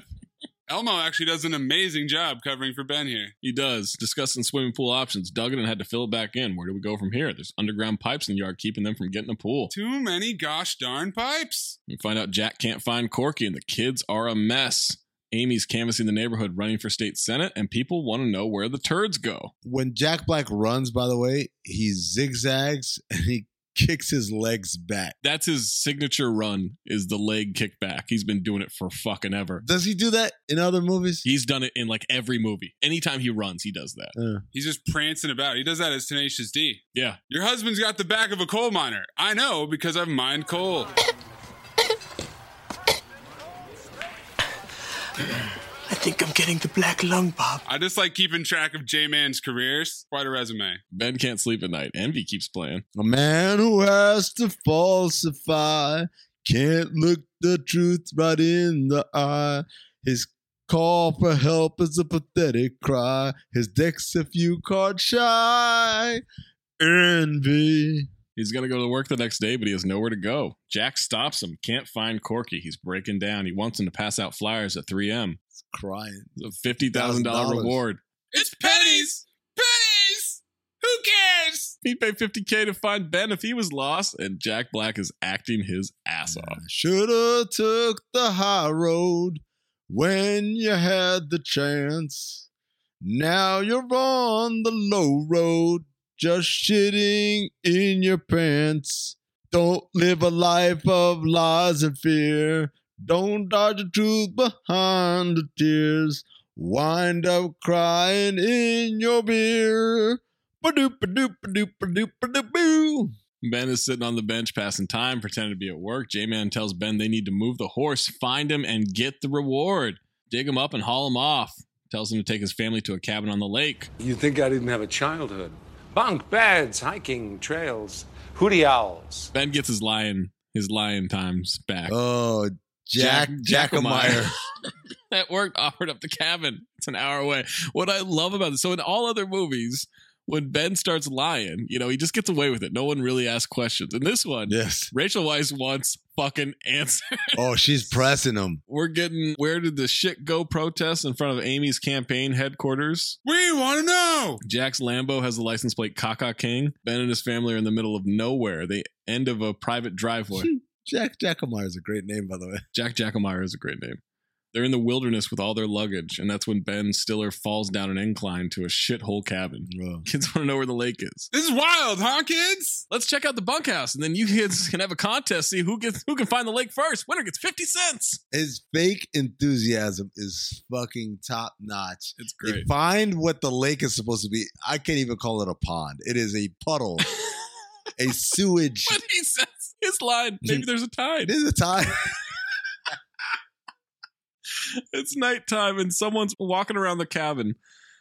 Elmo actually does an amazing job covering for Ben here. He does. Discussing swimming pool options. Duggan had to fill it back in. Where do we go from here? There's underground pipes in the yard keeping them from getting a pool. Too many gosh darn pipes. We find out Jack can't find Corky and the kids are a mess. Amy's canvassing the neighborhood running for state senate, and people want to know where the turds go. When Jack Black runs, by the way, he zigzags and he kicks his legs back. That's his signature run is the leg kickback. He's been doing it for fucking ever. Does he do that in other movies? He's done it in like every movie. Anytime he runs, he does that. He's just prancing about. He does that as Tenacious D. Yeah. Your husband's got the back of a coal miner. I know because I've mined coal. think I'm getting the black lung, Bob. I just like keeping track of J Man's careers. Quite a resume. Ben can't sleep at night. Envy keeps playing. A man who has to falsify can't look the truth right in the eye. His call for help is a pathetic cry. His deck's a few cards shy. Envy. He's going to go to work the next day, but he has nowhere to go. Jack stops him. Can't find Corky. He's breaking down. He wants him to pass out flyers at 3M. He's crying. It's a $50,000 $1,000. reward. It's pennies! Pennies! Who cares? He'd pay 50K to find Ben if he was lost, and Jack Black is acting his ass off. Shoulda took the high road when you had the chance. Now you're on the low road, just shitting in your pants. Don't live a life of lies and fear. Don't dodge the truth behind the tears. Wind up crying in your beer. Ben is sitting on the bench passing time, pretending to be at work. J Man tells Ben they need to move the horse, find him, and get the reward. Dig him up and haul him off. Tells him to take his family to a cabin on the lake. You think I didn't have a childhood? Bunk beds, hiking, trails, hootie owls. Ben gets his lion, his lion times back. Oh, Jack Jackemeyer. that worked offered up the cabin. It's an hour away. What I love about this, so in all other movies, when Ben starts lying, you know, he just gets away with it. No one really asks questions. In this one, yes, Rachel Weisz wants fucking answers. Oh, she's pressing him. We're getting where did the shit go protest in front of Amy's campaign headquarters? We want to know. Jack's Lambo has the license plate Kaka King. Ben and his family are in the middle of nowhere, the end of a private driveway. Jack Jackemeyer is a great name, by the way. Jack Jackemeyer is a great name. They're in the wilderness with all their luggage, and that's when Ben Stiller falls down an incline to a shithole cabin. Kids want to know where the lake is. This is wild, huh, kids? Let's check out the bunkhouse, and then you kids can have a contest, see who gets who can find the lake first. Winner gets fifty cents. His fake enthusiasm is fucking top notch. It's They great. find what the lake is supposed to be. I can't even call it a pond. It is a puddle, a sewage. But he says his line. Maybe there's a tide. It is a tide. it's nighttime and someone's walking around the cabin.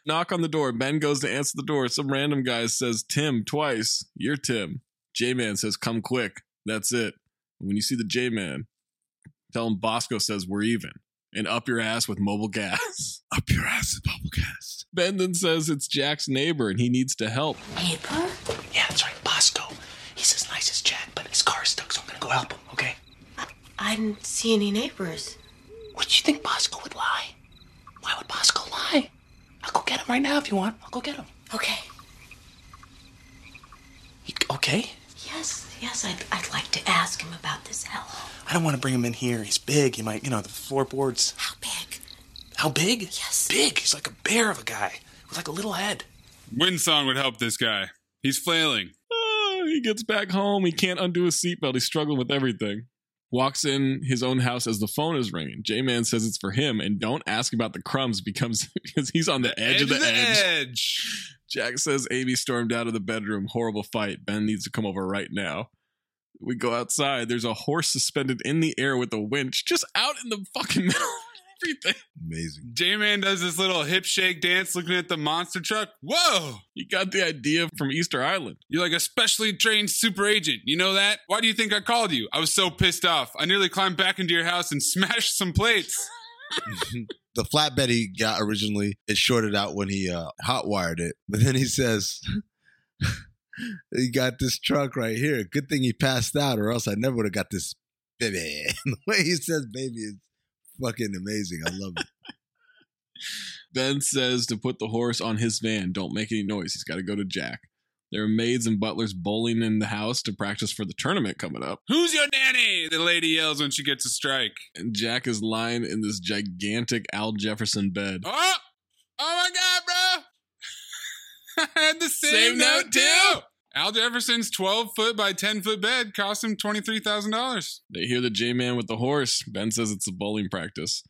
Knock on the door. Ben goes to answer the door. Some random guy says Tim twice. You're Tim. J Man says, Come quick. That's it. When you see the J Man, tell him Bosco says we're even. And up your ass with Mobil gas. up your ass with Mobil gas. Ben then says it's Jack's neighbor and he needs to help. Neighbor? Yeah, that's right, his car's stuck, so I'm gonna go help him, okay? I didn't see any neighbors. What'd you think Bosco would lie? Why would Bosco lie? I'll go get him right now if you want. I'll go get him. Okay. Okay? Yes, yes, I'd, I'd like to ask him about this hello. I don't want to bring him in here. He's big. He might, you know, the floorboards. How big? How big? Yes. Big. He's like a bear of a guy with like a little head. Windsong would help this guy. He's flailing. He gets back home. He can't undo his seatbelt. He's struggling with everything. Walks in his own house as the phone is ringing. J Man says it's for him, and don't ask about the crumbs because, because he's on the edge, of the, edge. edge. Jack says Amy stormed out of the bedroom. Horrible fight. Ben needs to come over right now. We go outside. There's a horse suspended in the air with a winch, just out in the fucking middle everything. Amazing. J Man does this little hip shake dance looking at the monster truck. Whoa! You got the idea from Easter Island. You're like a specially trained super agent. You know that? Why do you think I called you? I was so pissed off. I nearly climbed back into your house and smashed some plates. the flatbed he got originally is shorted out when he uh, hot wired it, but then he says. He got this truck right here. Good thing he passed out, or else I never would have got this baby. the way he says baby is fucking amazing. I love it. Ben says to put the horse on his van. Don't make any noise. He's got to go to Jack. There are maids and butlers bowling in the house to practice for the tournament coming up. Who's your nanny? The lady yells when she gets a strike. And Jack is lying in this gigantic Al Jefferson bed. Oh! Oh my god, bro! I had the same, Same note note, too! Al Jefferson's 12 foot by 10 foot bed cost him $23,000. They hear the J Man with the horse. Ben says it's a bowling practice.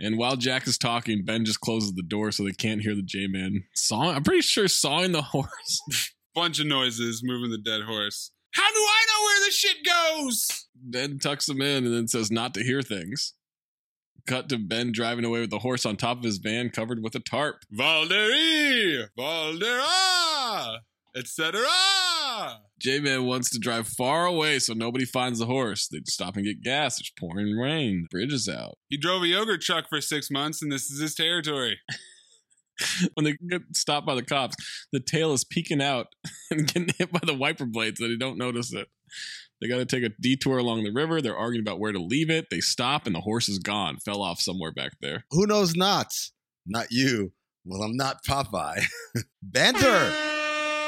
And while Jack is talking, Ben just closes the door so they can't hear the J Man sawing. I'm pretty sure sawing the horse. Bunch of noises moving the dead horse. How do I know where this shit goes? Ben tucks him in and then says not to hear things. Cut to Ben driving away with the horse on top of his van covered with a tarp. Valderi! Valdera! Etc. J Man wants to drive far away so nobody finds the horse. They stop and get gas. It's pouring rain. The Bridge is out. He drove a yogurt truck for six months and this is his territory. when they get stopped by the cops, the tail is peeking out and getting hit by the wiper blades that they don't notice it. They got to take a detour along the river. They're arguing about where to leave it. They stop and the horse is gone. Fell off somewhere back there. Who knows not? Not you. Well, I'm not Popeye. Banter.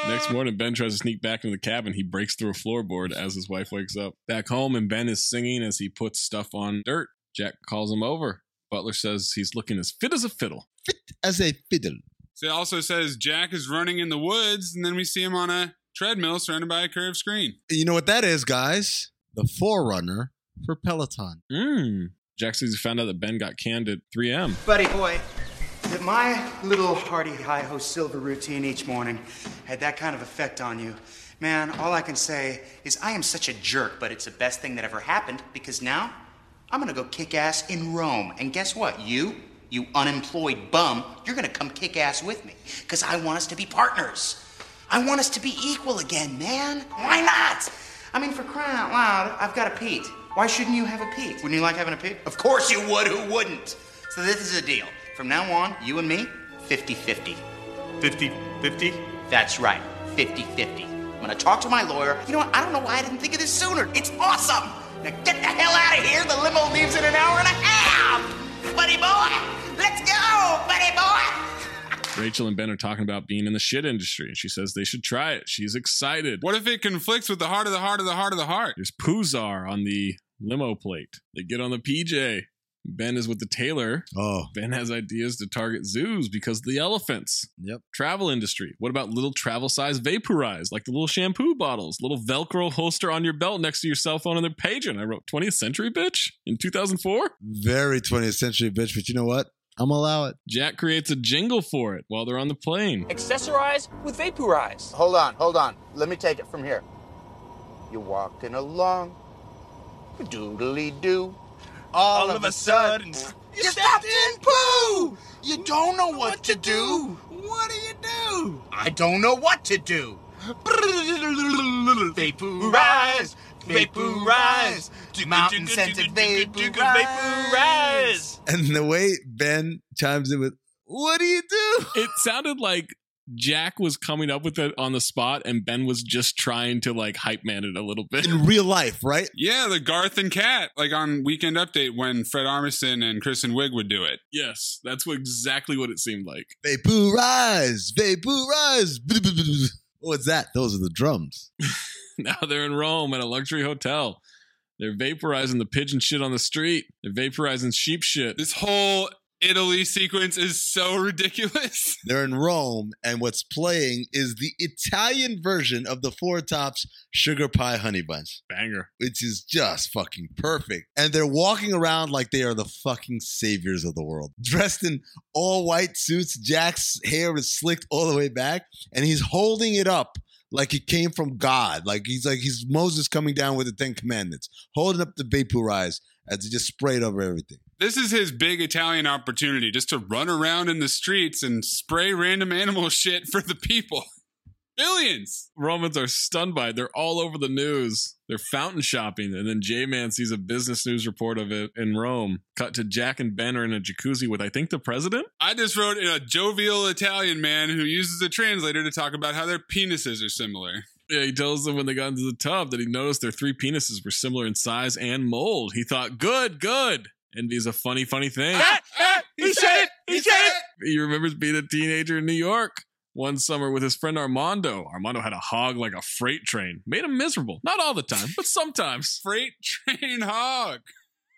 Next morning, Ben tries to sneak back into the cabin. He breaks through a floorboard as his wife wakes up. Back home, and Ben is singing as he puts stuff on dirt. Jack calls him over. Butler says he's looking as fit as a fiddle. Fit as a fiddle. So it also says Jack is running in the woods, and then we see him on a treadmill surrounded by a curved screen. You know what that is, guys? The forerunner for Peloton. Mmm. Jack says he found out that Ben got canned at 3M. Buddy boy, that my little hearty hi ho silver routine each morning had that kind of effect on you, Man, all I can say is I am such a jerk, but it's the best thing that ever happened because now I'm gonna go kick ass in Rome. And guess what? You, you unemployed bum, you're gonna come kick ass with me because I want us to be partners. I want us to be equal again, man. Why not? I mean, for crying out loud, I've got a Pete. Why shouldn't you have a Pete? Wouldn't you like having a Pete? Of course you would. Who wouldn't? So this is a deal. From now on, you and me, 50 50. 50 50? That's right, 50 50. I'm gonna talk to my lawyer. You know what? I don't know why I didn't think of this sooner. It's awesome! Now get the hell out of here. The limo leaves in an hour and a half! Buddy boy! Let's go, buddy boy! Rachel and Ben are talking about being in the shit industry, and she says they should try it. She's excited. What if it conflicts with the heart of the heart of the heart of the heart? There's Puzar on the limo plate. They get on the PJ. Ben is with the tailor. Oh. Ben has ideas to target zoos because of the elephants. Yep. Travel industry. What about little travel size Vapoorize, like the little shampoo bottles, little Velcro holster on your belt next to your cell phone and they're paging. I wrote 20th century bitch in 2004. Very 20th century bitch, but you know what? I'm gonna allow it. Jack creates a jingle for it while they're on the plane. Accessorize with Vapoorize. Hold on, hold on. Let me take it from here. You're walking along, doodly doo. All, of a sudden, you stepped in poo! You don't know what to do. What do you do? I don't know what to do. Vapoorize, Vapoorize, mountain scented Vapoorize. And the way Ben chimes in with, What do you do? It sounded like Jack was coming up with it on the spot and Ben was just trying to like hype man it a little bit. In real life, right? Yeah, the Garth and Kat, like on Weekend Update when Fred Armisen and Kristen Wiig would do it. Yes, that's what, exactly what it seemed like. Vapoorize, Vapoorize. What's that? Those are the drums. now they're in Rome at a luxury hotel. They're vaporizing the pigeon shit on the street. They're vaporizing sheep shit. This whole Italy sequence is so ridiculous. They're in Rome, and what's playing is the Italian version of the Four Tops Sugar Pie Honey Bunch. Banger. Which is just fucking perfect. And they're walking around like they are the fucking saviors of the world. Dressed in all white suits, Jack's hair is slicked all the way back, and he's holding it up like it came from God. Like he's like he's Moses coming down with the Ten Commandments, holding up the Vapoorize as he just sprayed over everything. This is his big Italian opportunity just to run around in the streets and spray random animal shit for the people. Billions. Romans are stunned by it. They're all over the news. They're fountain shopping. And then J Man sees a business news report of it in Rome. Cut to Jack and Ben are in a jacuzzi with, I think, the president. I just wrote in a jovial Italian man who uses a translator to talk about how their penises are similar. Yeah, he tells them when they got into the tub that he noticed their three penises were similar in size and mold. He thought, good, good. Envy is a funny, funny thing. Ah, ah, he said it! He said it! He remembers being a teenager in New York one summer with his friend Armando. Armando had a hog like a freight train. Made him miserable. Not all the time, but sometimes. Freight train hog.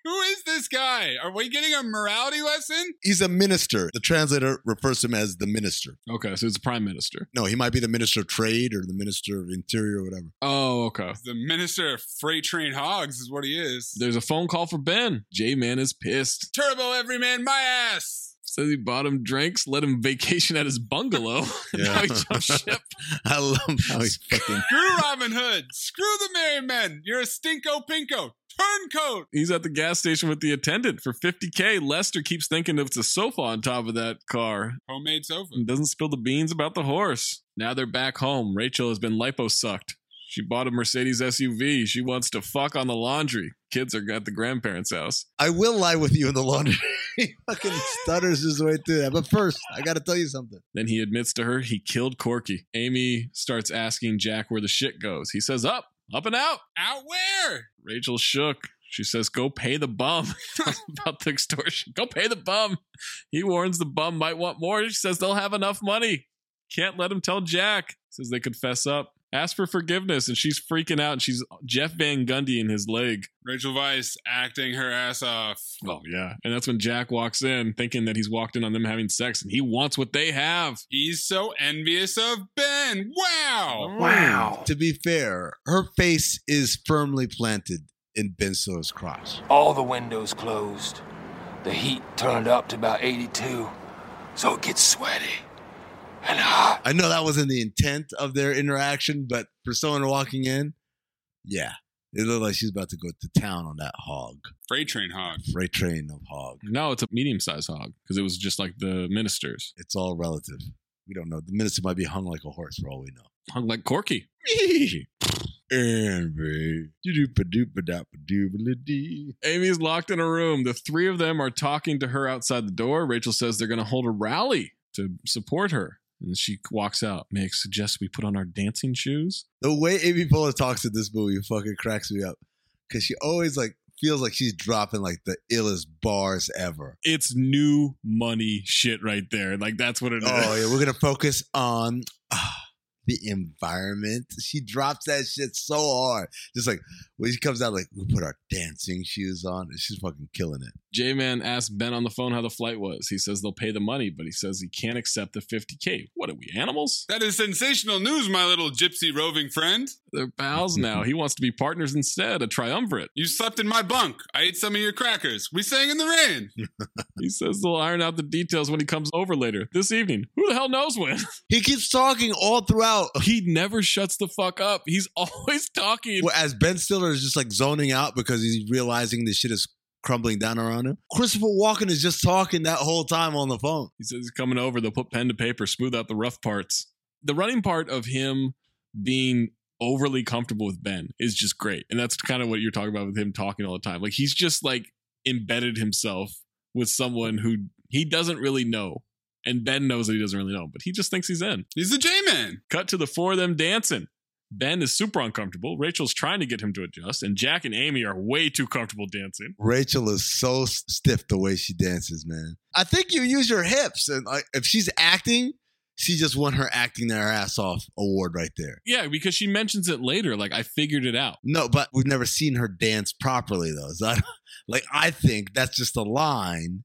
Who is this guy? Are we getting a morality lesson? He's a minister. The translator refers to him as the minister. Okay, so it's a prime minister. No, he might be the minister of trade or the minister of interior or whatever. Oh, okay. The minister of freight train hogs is what he is. There's a phone call for Ben. J Man is pissed. Turbo everyman, my ass. Says he bought him drinks, let him vacation at his bungalow. now he jumped ship. I love how he's fucking. Screw Robin Hood. Screw the merry men. You're a stinko pinko. Turncoat. He's at the gas station with the attendant for 50K. Lester keeps thinking it's a sofa on top of that car. Homemade sofa. And doesn't spill the beans about the horse. Now they're back home. Rachel has been liposucked. She bought a Mercedes SUV. She wants to fuck on the laundry. Kids are at the grandparents' house. I will lie with you in the laundry. he fucking stutters his way through that. But first, I got to tell you something. Then he admits to her he killed Corky. Amy starts asking Jack where the shit goes. He says, Up, up and out. Out where? Rachel shook. She says, Go pay the bum. about the extortion. Go pay the bum. He warns the bum might want more. She says they'll have enough money. Can't let him tell Jack. Says they could fess up. Ask for forgiveness, and she's freaking out, and she's Jeff Van Gundy in his leg. Rachel Weisz acting her ass off. Oh yeah, and that's when Jack walks in, thinking that he's walked in on them having sex, and he wants what they have. He's so envious of Ben. Wow. Wow. To be fair, her face is firmly planted in Ben Stiller's crotch. All the windows closed. The heat turned up to about 82, so it gets sweaty. I know that wasn't the intent of their interaction, but for someone walking in, yeah, it looked like she's about to go to town on that hog, Freight train hog. freight train of hog. No, it's a medium sized hog because it was just like the ministers. It's all relative. We don't know. The minister might be hung like a horse for all we know. Hung like Corky. Envy. Doo-doo-ba-doo-ba-doo-ba-doo-ba-doo. Amy's locked in a room. The three of them are talking to her outside the door. Rachel says they're going to hold a rally to support her. And she walks out. May I suggest we put on our dancing shoes? The way Amy Poehler talks in this movie fucking cracks me up because she always like feels like she's dropping like the illest bars ever. It's new money shit right there. Like that's what it is. Oh yeah, we're gonna focus on ah, the environment. She drops that shit so hard. Just like when she comes out, like we put our dancing shoes on, and she's fucking killing it. J Man asks Ben on the phone how the flight was. He says they'll pay the money, but he says he can't accept the 50K. What are we, animals? That is sensational news, my little gypsy roving friend. They're pals now. He wants to be partners instead, a triumvirate. You slept in my bunk. I ate some of your crackers. We sang in the rain. He says they'll iron out the details when he comes over later this evening. Who the hell knows when? He keeps talking all throughout. He never shuts the fuck up. He's always talking. Well, as Ben Stiller is just like zoning out because he's realizing the shit is crumbling down around him. Christopher Walken is just talking that whole time on the phone. He says he's coming over. They'll put pen to paper, smooth out the rough parts. The running part of him being overly comfortable with Ben is just great. And that's kind of what you're talking about with him talking all the time. Like he's just like embedded himself with someone who he doesn't really know. And Ben knows that he doesn't really know, but he just thinks he's in. He's the J Man. Cut to the four of them dancing. Ben is super uncomfortable. Rachel's trying to get him to adjust, and Jack and Amy are way too comfortable dancing. Rachel is so stiff the way she dances, man. I think you use your hips, and like, if she's acting, she just won her acting their ass off award right there. Yeah, because she mentions it later. Like, I figured it out. No, but we've never seen her dance properly though. So I, like I think that's just a line,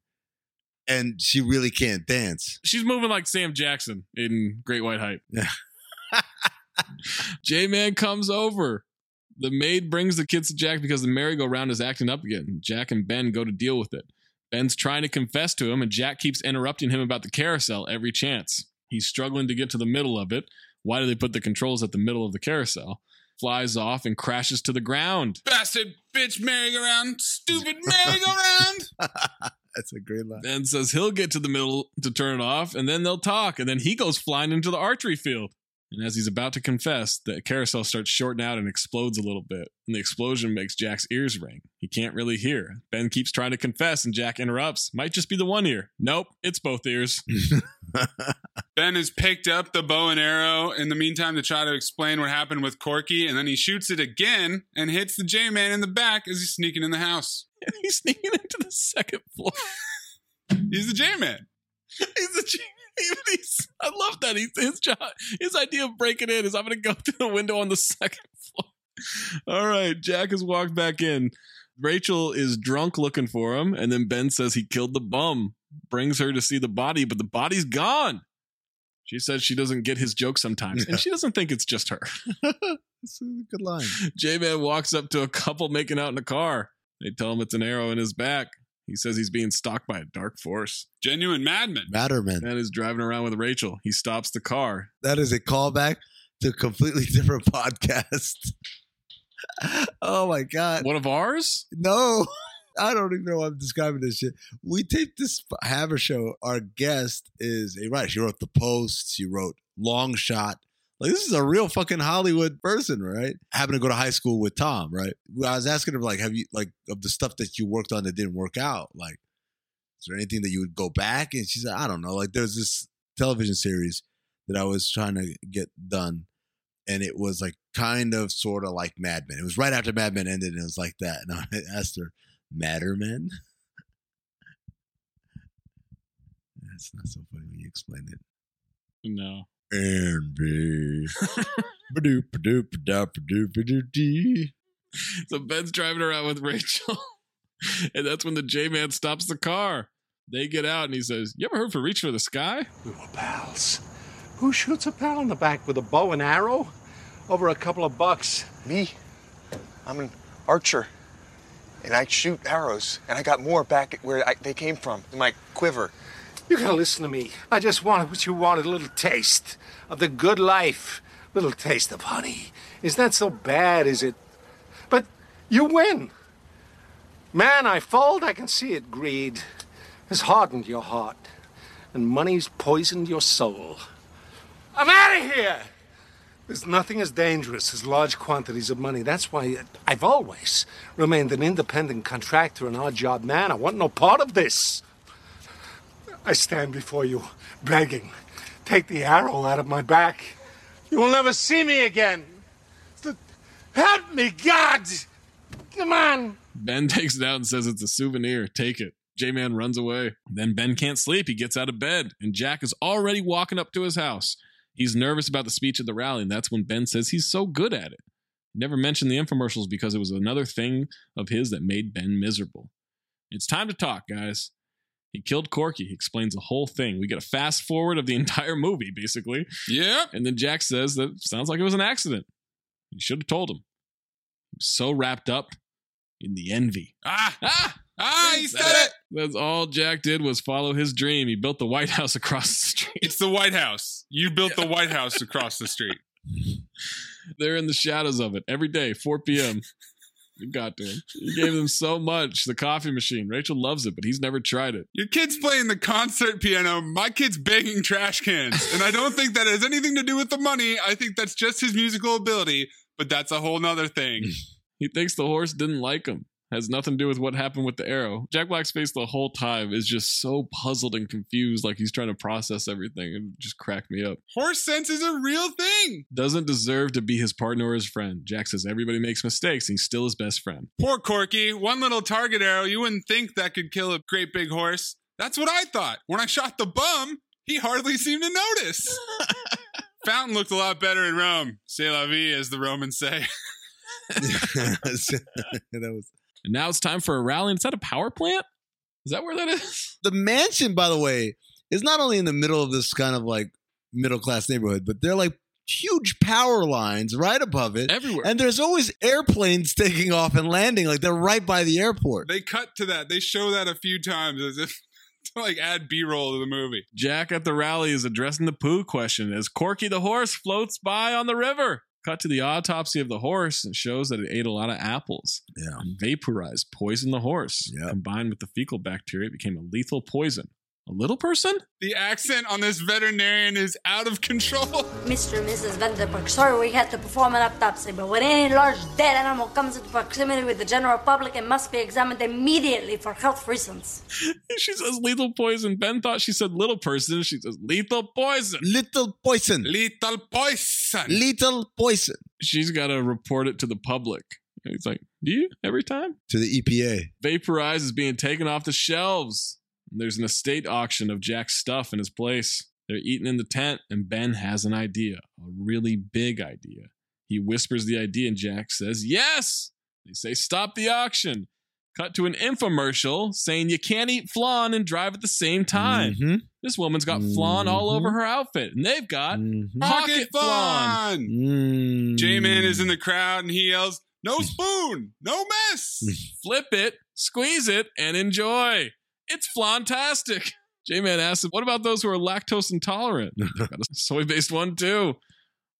and she really can't dance. She's moving like Sam Jackson in Great White Hype. Yeah. J Man comes over. The maid brings the kids to Jack because the merry-go-round is acting up again. Jack and Ben go to deal with it. Ben's trying to confess to him, and Jack keeps interrupting him about the carousel every chance. He's struggling to get to the middle of it. Why do they put the controls at the middle of the carousel? Flies off and crashes to the ground. Bastard bitch merry-go-round. Stupid merry-go-round. That's a great line. Ben says he'll get to the middle to turn it off, and then they'll talk, and then he goes flying into the archery field. And as he's about to confess, the carousel starts shorting out and explodes a little bit. And the explosion makes Jack's ears ring. He can't really hear. Ben keeps trying to confess, and Jack interrupts. Might just be the one ear. Nope, it's both ears. Ben has picked up the bow and arrow in the meantime to try to explain what happened with Corky, and then he shoots it again and hits the J Man in the back as he's sneaking in the house. And he's sneaking into the second floor. He's the J Man. He's the J- even he's, I love that. He's, his job, his idea of breaking in is I'm going to go through the window on the second floor. All right, Jack has walked back in. Rachel is drunk looking for him, and then Ben says he killed the bum, brings her to see the body, but the body's gone. She says she doesn't get his joke sometimes, and she doesn't think it's just her. That's a good line. J Man walks up to a couple making out in a car. They tell him it's an arrow in his back. He says he's being stalked by a dark force. Genuine madman. Matterman. That is driving around with Rachel. He stops the car. That is a callback to a completely different podcast. oh my god. One of ours? No. I don't even know why I'm describing this shit. We taped this Hammer show. Our guest is a writer. She wrote The Post. She wrote Long Shot. Like this is a real fucking Hollywood person, right? Happened to go to high school with Tom, right? I was asking him like, have you like of the stuff that you worked on that didn't work out? Like, is there anything that you would go back? And she said, I don't know. Like there's this television series that I was trying to get done. And it was like kind of sort of like Mad Men. It was right after Mad Men ended, and it was like that. And I asked her, Mattermen? That's not so funny when you explain it. No. And be. Ba-doop, ba-doop, ba-doop, ba-doop, ba-doop, dee. So Ben's driving around with Rachel, and that's when the J Man stops the car. They get out, and he says, "You ever heard for Reach for the Sky?" We were pals. Who shoots a pal in the back with a bow and arrow? Over a couple of bucks. Me? I'm an archer. And I shoot arrows. And I got more back where I, they came from, in my quiver. You gotta listen to me. I just wanted what you wanted a little taste of the good life. A little taste of honey. Is that so bad, is it? But you win. Man, I fold, I can see it. Greed has hardened your heart, and money's poisoned your soul. I'm out of here! There's nothing as dangerous as large quantities of money. That's why I've always remained an independent contractor and odd job man. I want no part of this. I stand before you, begging. Take the arrow out of my back. You will never see me again. Help me, God! Come on! Ben takes it out and says it's a souvenir. Take it. J Man runs away. Then Ben can't sleep. He gets out of bed, and Jack is already walking up to his house. He's nervous about the speech at the rally, and that's when Ben says he's so good at it. Never mentioned the infomercials because it was another thing of his that made Ben miserable. It's time to talk, guys. He killed Corky. He explains the whole thing. We get a fast forward of the entire movie, basically. Yeah. And then Jack says that sounds like it was an accident. You should have told him. He was so wrapped up in the envy. Ah! Ah! Ah, he said it! That's all Jack did was follow his dream. He built the White House across the street. It's the White House. You built the White House across the street. They're in the shadows of it every day, 4 p.m. To. You gave them so much. The coffee machine. Rachel loves it, but he's never tried it. Your kid's playing the concert piano. My kid's banging trash cans. And I don't think that has anything to do with the money. I think that's just his musical ability, but that's a whole nother thing. He thinks the horse didn't like him. Has nothing to do with what happened with the arrow. Jack Black's face the whole time is just so puzzled and confused, like he's trying to process everything. It just cracked me up. Horse sense is a real thing. Doesn't deserve to be his partner or his friend. Jack says everybody makes mistakes, and he's still his best friend. Poor Corky. One little target arrow, you wouldn't think that could kill a great big horse. That's what I thought. When I shot the bum, he hardly seemed to notice. Fountain looked a lot better in Rome. C'est la vie, as the Romans say. that was And now it's time for a rally. And it's at a power plant? Is that where that is? the mansion, by the way, is not only in the middle of this kind of like middle class neighborhood, but they're like huge power lines right above it. Everywhere. And there's always airplanes taking off and landing. Like they're right by the airport. They cut to that. They show that a few times as if to like add B roll to the movie. Jack at the rally is addressing the poo question as Corky the horse floats by on the river. Cut to the autopsy of the horse and shows that it ate a lot of apples. Yeah. Vaporized poisoned the horse. Combined with the fecal bacteria, it became a lethal poison. A little person? The accent on this veterinarian is out of control. Mr. and Mrs. Vanderburg, sorry we had to perform an autopsy, but when any large dead animal comes into proximity with the general public, it must be examined immediately for health reasons. she says lethal poison. Ben thought she said little person. She says lethal poison. Little poison. Lethal poison. Lethal poison. She's got to report it to the public. And he's like, Do you every time? To the EPA. Vapoorize is being taken off the shelves. There's an estate auction of Jack's stuff in his place. They're eating in the tent, and Ben has an idea, a really big idea. He whispers the idea, and Jack says, Yes! They say, Stop the auction. Cut to an infomercial saying you can't eat flan and drive at the same time. Mhm. This woman's got flan all over her outfit, and they've got pocket flan. Mm. J Man is in the crowd and he yells, No spoon, no mess. Flip it, squeeze it, and enjoy. It's flantastic. J Man asks, What about those who are lactose intolerant? got a soy based one too.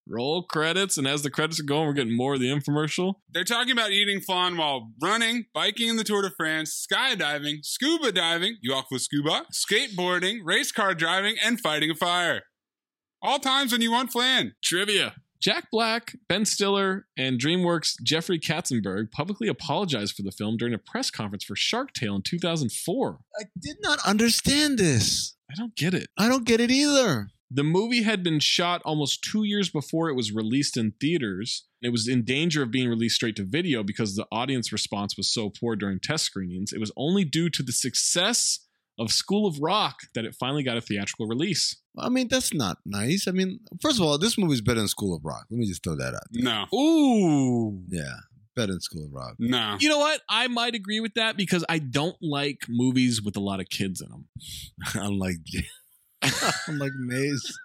Roll credits, and as the credits are going, we're getting more of the infomercial. They're talking about eating flan while running, biking in the Tour de France, skydiving, scuba diving, you off with scuba, skateboarding, race car driving, and fighting a fire. All times when you want flan. Trivia. Jack Black, Ben Stiller, and DreamWorks' Jeffrey Katzenberg publicly apologized for the film during a press conference for Shark Tale in 2004. I did not understand this. I don't get it. I don't get it either. The movie had been shot almost two years before it was released in theaters. It was in danger of being released straight to video because the audience response was so poor during test screenings. It was only due to the success of School of Rock that it finally got a theatrical release. I mean, that's not nice. I mean, first of all, this movie's better than School of Rock. Let me just throw that out. There. No. Ooh. Yeah, better than School of Rock. No. You know what? I might agree with that because I don't like movies with a lot of kids in them. Unlike, unlike Mayes.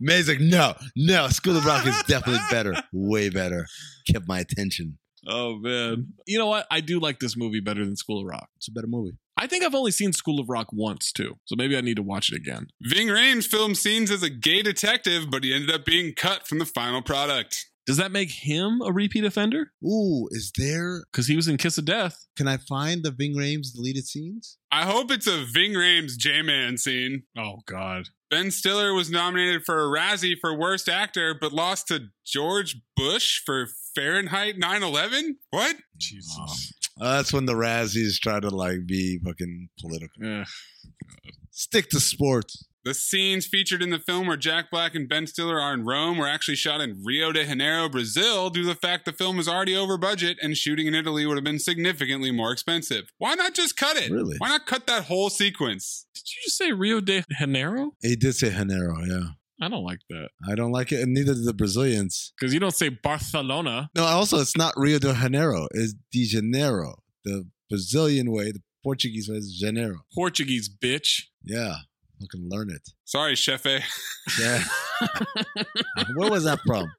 Mayes like, no, no, School of Rock is definitely better. Way better. Kept my attention. Oh man. You know what? I do like this movie better than School of Rock. It's a better movie. I think I've only seen School of Rock once too, so maybe I need to watch it again. Ving Rhames filmed scenes as a gay detective, but he ended up being cut from the final product. Does that make him a repeat offender? Ooh, is there? Because he was in Kiss of Death. Can I find the Ving Rhames deleted scenes? I hope it's a Ving Rhames J-Man scene. Oh God. Ben Stiller was nominated for a Razzie for Worst Actor, but lost to George Bush for Fahrenheit 9/11. What? Jesus. Uh, that's when the Razzies try to like be fucking political. Stick to sports. The scenes featured in the film where Jack Black and Ben Stiller are in Rome were actually shot in Rio de Janeiro, Brazil, due to the fact the film was already over budget and shooting in Italy would have been significantly more expensive. Why not just cut it? Really? Why not cut that whole sequence? Did you just say Rio de Janeiro? He did say Janeiro, yeah. I don't like that I don't like it, and neither do the Brazilians. because you don't say Barcelona. No, also it's not Rio de Janeiro, it's de Janeiro. The Brazilian way, the Portuguese way is Janeiro. Portuguese bitch. Yeah, fucking learn it. Sorry, Chef Yeah. Where was that from?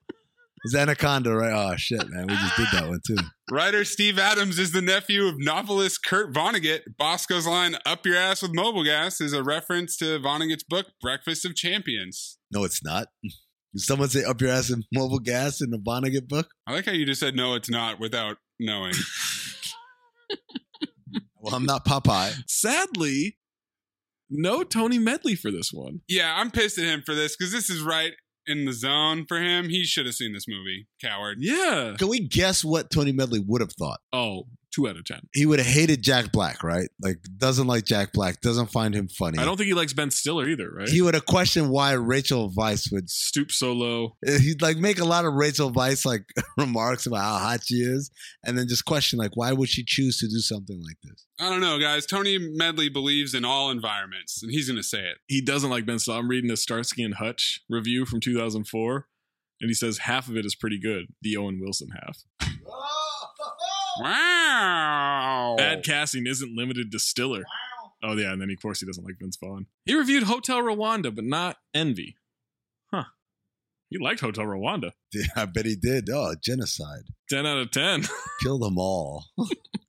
It's Anaconda, right? Oh shit, man, we just did that one too. Writer Steve Adams is the nephew of novelist Kurt Vonnegut. Bosco's line "Up your ass with Mobil gas" is a reference to Vonnegut's book Breakfast of Champions. No, it's not. Did someone say up your ass in Mobil gas in the Vonnegut book? I like how you just said no, it's not without knowing. Well, I'm not Popeye. Sadly, no Tony Medley for this one. yeah, I'm pissed at him for this because this is right in the zone for him. He should have seen this movie, coward. Yeah. Can we guess what Tony Medley would have thought? Oh, two out of ten. He would have hated Jack Black, right? Like doesn't like Jack Black, doesn't find him funny. I don't think he likes Ben Stiller either, right? He would have questioned why Rachel Weisz would. Stoop so low. Eh, he'd like make a lot of Rachel Weisz like remarks about how hot she is, and then just question like why would she choose to do something like this? I don't know, guys. Tony Medley believes in all environments, and he's going to say it. He doesn't like Ben Stiller. I'm reading the Starsky and Hutch review from 2004, and he says half of it is pretty good. The Owen Wilson half. Oh, Wow. Bad casting isn't limited to Stiller. Oh yeah, and then of course he doesn't like Vince Vaughn. He reviewed Hotel Rwanda, but not Envy. Huh. He liked Hotel Rwanda. Yeah, I bet he did. Oh, genocide. 10 out of 10. Kill them all.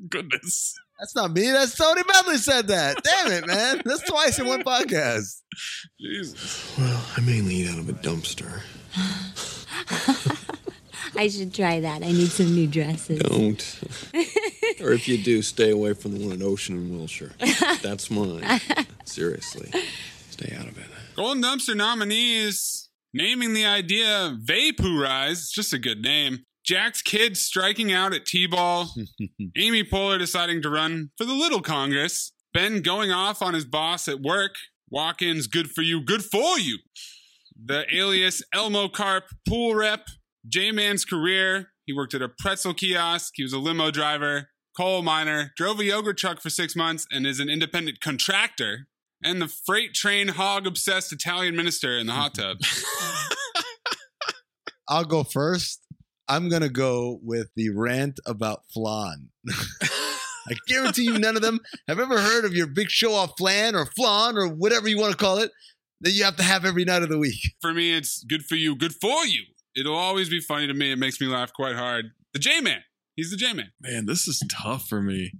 Goodness. That's not me. That's Tony Medley said that. Damn it, man. That's twice in one podcast. Jesus. Well, I mainly eat out of a dumpster. I should try that. I need some new dresses. Don't. or if you do, stay away from the one at Ocean and Wilshire. That's mine. Seriously. Stay out of it. Golden Dumpster nominees. Naming the idea Vapoorize, it's just a good name. Jack's kids striking out at T-ball. Amy Poehler deciding to run for the Little Congress. Ben going off on his boss at work. Walken's, good for you, good for you. The alias Elmo Carp pool rep. J-Man's career. He worked at a pretzel kiosk. He was a limo driver, coal miner, drove a yogurt truck for six months, and is an independent contractor. And the freight train hog obsessed Italian minister in the hot tub. I'll go first. I'm gonna go with the rant about flan. I guarantee you, none of them have ever heard of your big show off flan or flan or whatever you want to call it that you have to have every night of the week. For me, it's good for you, good for you. It'll always be funny to me. It makes me laugh quite hard. The J Man. He's the J Man. Man, this is tough for me.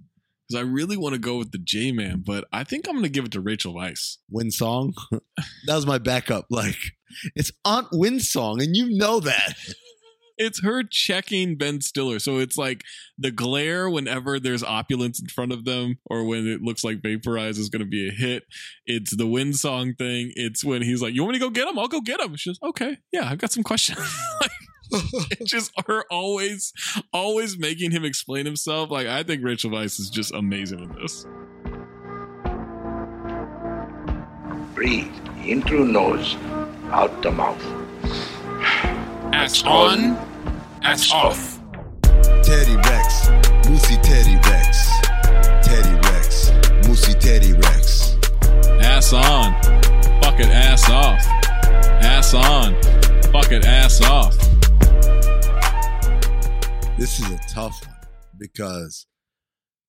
Because I really want to go with the J Man, but I think I'm going to give it to Rachel Weisz. Win song. that was my backup. Like it's Aunt Win song, and you know that. It's her checking Ben Stiller. So it's like the glare whenever there's opulence in front of them or when it looks like Vapoorize is going to be a hit. It's the win song thing. It's when he's like, You want me to go get him? I'll go get him. She's okay. Yeah, I've got some questions. like, it's just her always, always making him explain himself. Like, I think Rachel Weisz is just amazing in this. Breathe in through nose, out the mouth. Ass on, ass off. Teddy Rex, Moosey Teddy Rex, Teddy Rex, Moosey Teddy Rex. Ass on. Fuck it, ass off. Ass on. Fuck it, ass off. This is a tough one because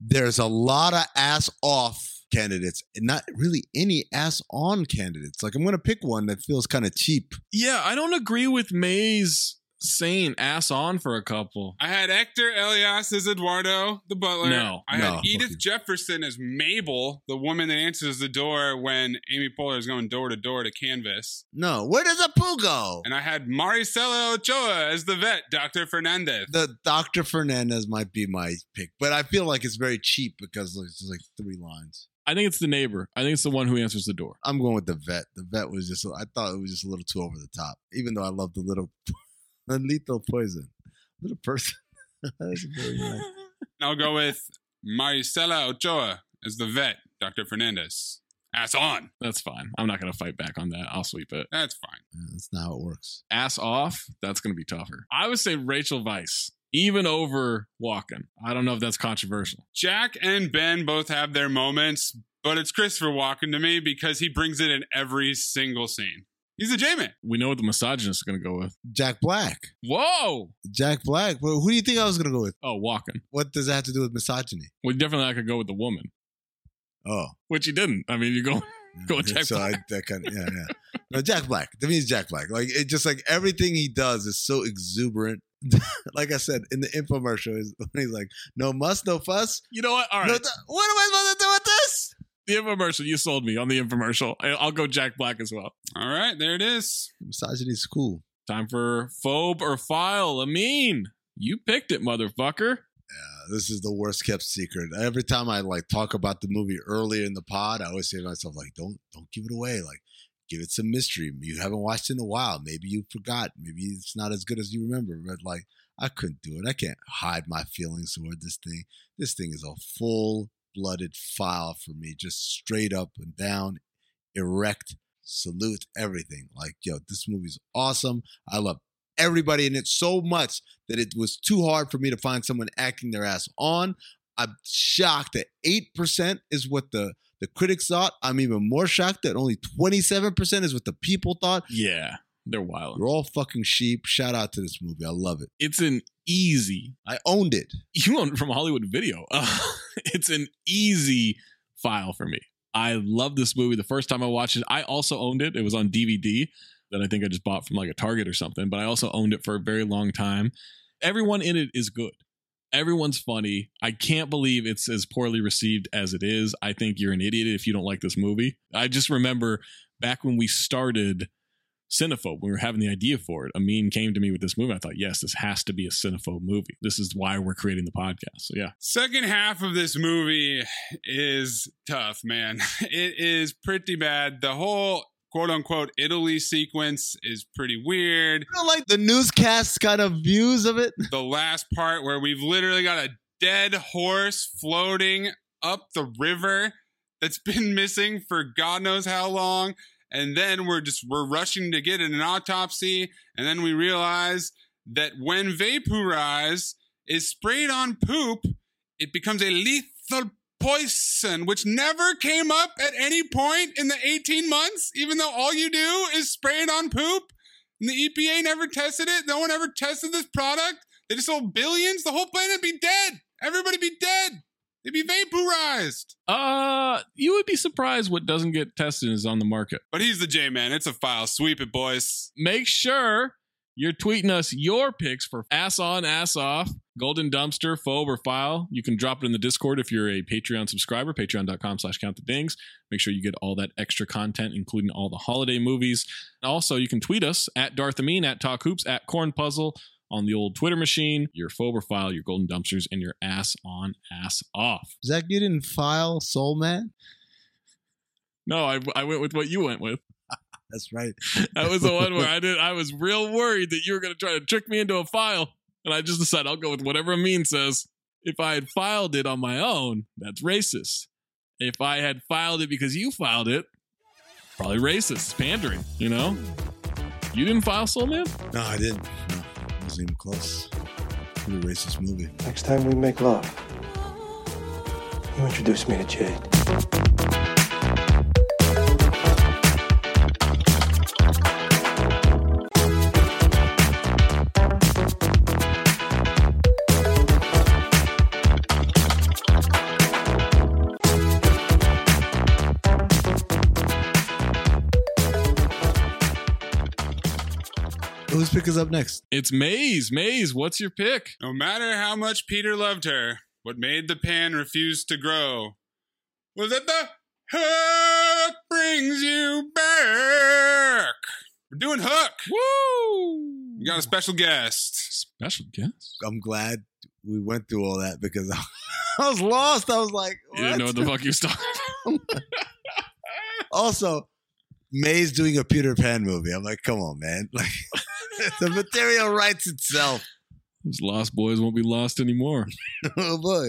there's a lot of ass off candidates and not really any ass on candidates. Like I'm going to pick one that feels kind of cheap. Yeah, I don't agree with Mayes saying ass on for a couple. I had Hector Elias as Eduardo, the butler. No, I no, had Edith Jefferson as Mabel, the woman that answers the door when Amy Poehler is going door to door to canvas. No, where does a Apu go? And I had Maricela Ochoa as the vet, Dr. Fernandez. The Dr. Fernandez might be my pick, but I feel like it's very cheap because it's like three lines. I think it's the neighbor. I think it's the one who answers the door. I'm going with the vet. The vet was just, I thought it was just a little too over the top, even though I love the little, the lethal poison. Little person. That's very nice. I'll go with Maricela Ochoa as the vet, Dr. Fernandez. Ass on. That's fine. I'm not going to fight back on that. I'll sweep it. That's fine. Yeah, that's not how it works. Ass off. That's going to be tougher. I would say Rachel Weisz, even over Walken. I don't know if that's controversial. Jack and Ben both have their moments, but it's Christopher Walken to me because he brings it in every single scene. He's a J-Man. We know what the misogynist is going to go with. Jack Black. Whoa. Jack Black. Well, who do you think I was going to go with? Oh, Walken. What does that have to do with misogyny? Well, definitely I could go with the woman, Oh. which you didn't. I mean, you go go with Jack so Black. I, that kind of, yeah, yeah. No, Jack Black. To me, it's Jack Black. Like, it just like everything he does is so exuberant. like I said in the infomercial, is when he's like, no muss, no fuss. You know what? All right. No, th- what am I supposed to do with this? The infomercial. You sold me on the infomercial. I- I'll go Jack Black as well. All right, there it is. Misogyny's cool. Time for phobe or file. Amin, you picked it, motherfucker. Yeah, this is the worst kept secret. Every time I like talk about the movie earlier in the pod, I always say to myself, like, don't don't give it away. Like, give it some mystery. You haven't watched it in a while. Maybe you forgot. Maybe it's not as good as you remember. But like, I couldn't do it. I can't hide my feelings toward this thing. This thing is a full blooded file for me, just straight up and down, erect, salute, everything. Like, yo, this movie's awesome. I love everybody in it so much that it was too hard for me to find someone acting their ass on. I'm shocked that 8% is what the, the critics thought. I'm even more shocked that only 27% is what the people thought. Yeah, they're wild. You're all fucking sheep. Shout out to this movie. I love it. It's an easy. I owned it. You owned it from Hollywood Video. Uh, it's an easy file for me. I love this movie. The first time I watched it, I also owned it. It was on DVD that I think I just bought from like a Target or something, but I also owned it for a very long time. Everyone in it is good. Everyone's funny. I can't believe it's as poorly received as it is. I think you're an idiot if you don't like this movie. I just remember back when we started Cinephobe, when we were having the idea for it, Amin came to me with this movie. I thought, yes, this has to be a Cinephobe movie. This is why we're creating the podcast. So yeah. Second half of this movie is tough, man. It is pretty bad. The whole quote unquote Italy sequence is pretty weird. You don't like the newscast kind of views of it? The last part where we've literally got a dead horse floating up the river that's been missing for God knows how long. And then we're just we're rushing to get an autopsy, and then we realize that when Vapoorize is sprayed on poop, it becomes a lethal poison, which never came up at any point in the 18 months, even though all you do is spray it on poop. And the EPA never tested it. No one ever tested this product. They just sold billions. The whole planet be dead. Everybody be dead. They'd be vaporized. Uh, you would be surprised what doesn't get tested is on the market. But he's the J man. It's a file. Sweep it, boys. Make sure you're tweeting us your picks for ass on, ass off, golden dumpster, phobe, or file. You can drop it in the Discord if you're a Patreon subscriber, patreon.com slash count the dings. Make sure you get all that extra content, including all the holiday movies. Also, you can tweet us at Darth Amin, at Talk Hoops, at Corn Puzzle on the old Twitter machine, your phobe or file, your golden dumpsters, and your ass on, ass off. Zach, you didn't file Soul Man? No, I, I went with what you went with. That's right. That was the one where I did. I was real worried that you were going to try to trick me into a file, and I just decided I'll go with whatever Amin says. If I had filed it on my own, that's racist. If I had filed it because you filed it, probably racist. Pandering. You know. You didn't file Soul Man? No, I didn't. No, even close. Pretty racist movie. Next time we make love, you introduce me to Jade. Whose pick is up next? It's Mayes. Mayes, what's your pick? No matter how much Peter loved her, what made the pan refuse to grow was that the hook brings you back. We're doing hook. Woo! We got a special guest. Special guest? I'm glad we went through all that because I was lost. I was like, You didn't know what the fuck you was talking also, Mayes doing a Peter Pan movie. I'm like, come on, man. Like the material writes itself. Those lost boys won't be lost anymore. oh boy.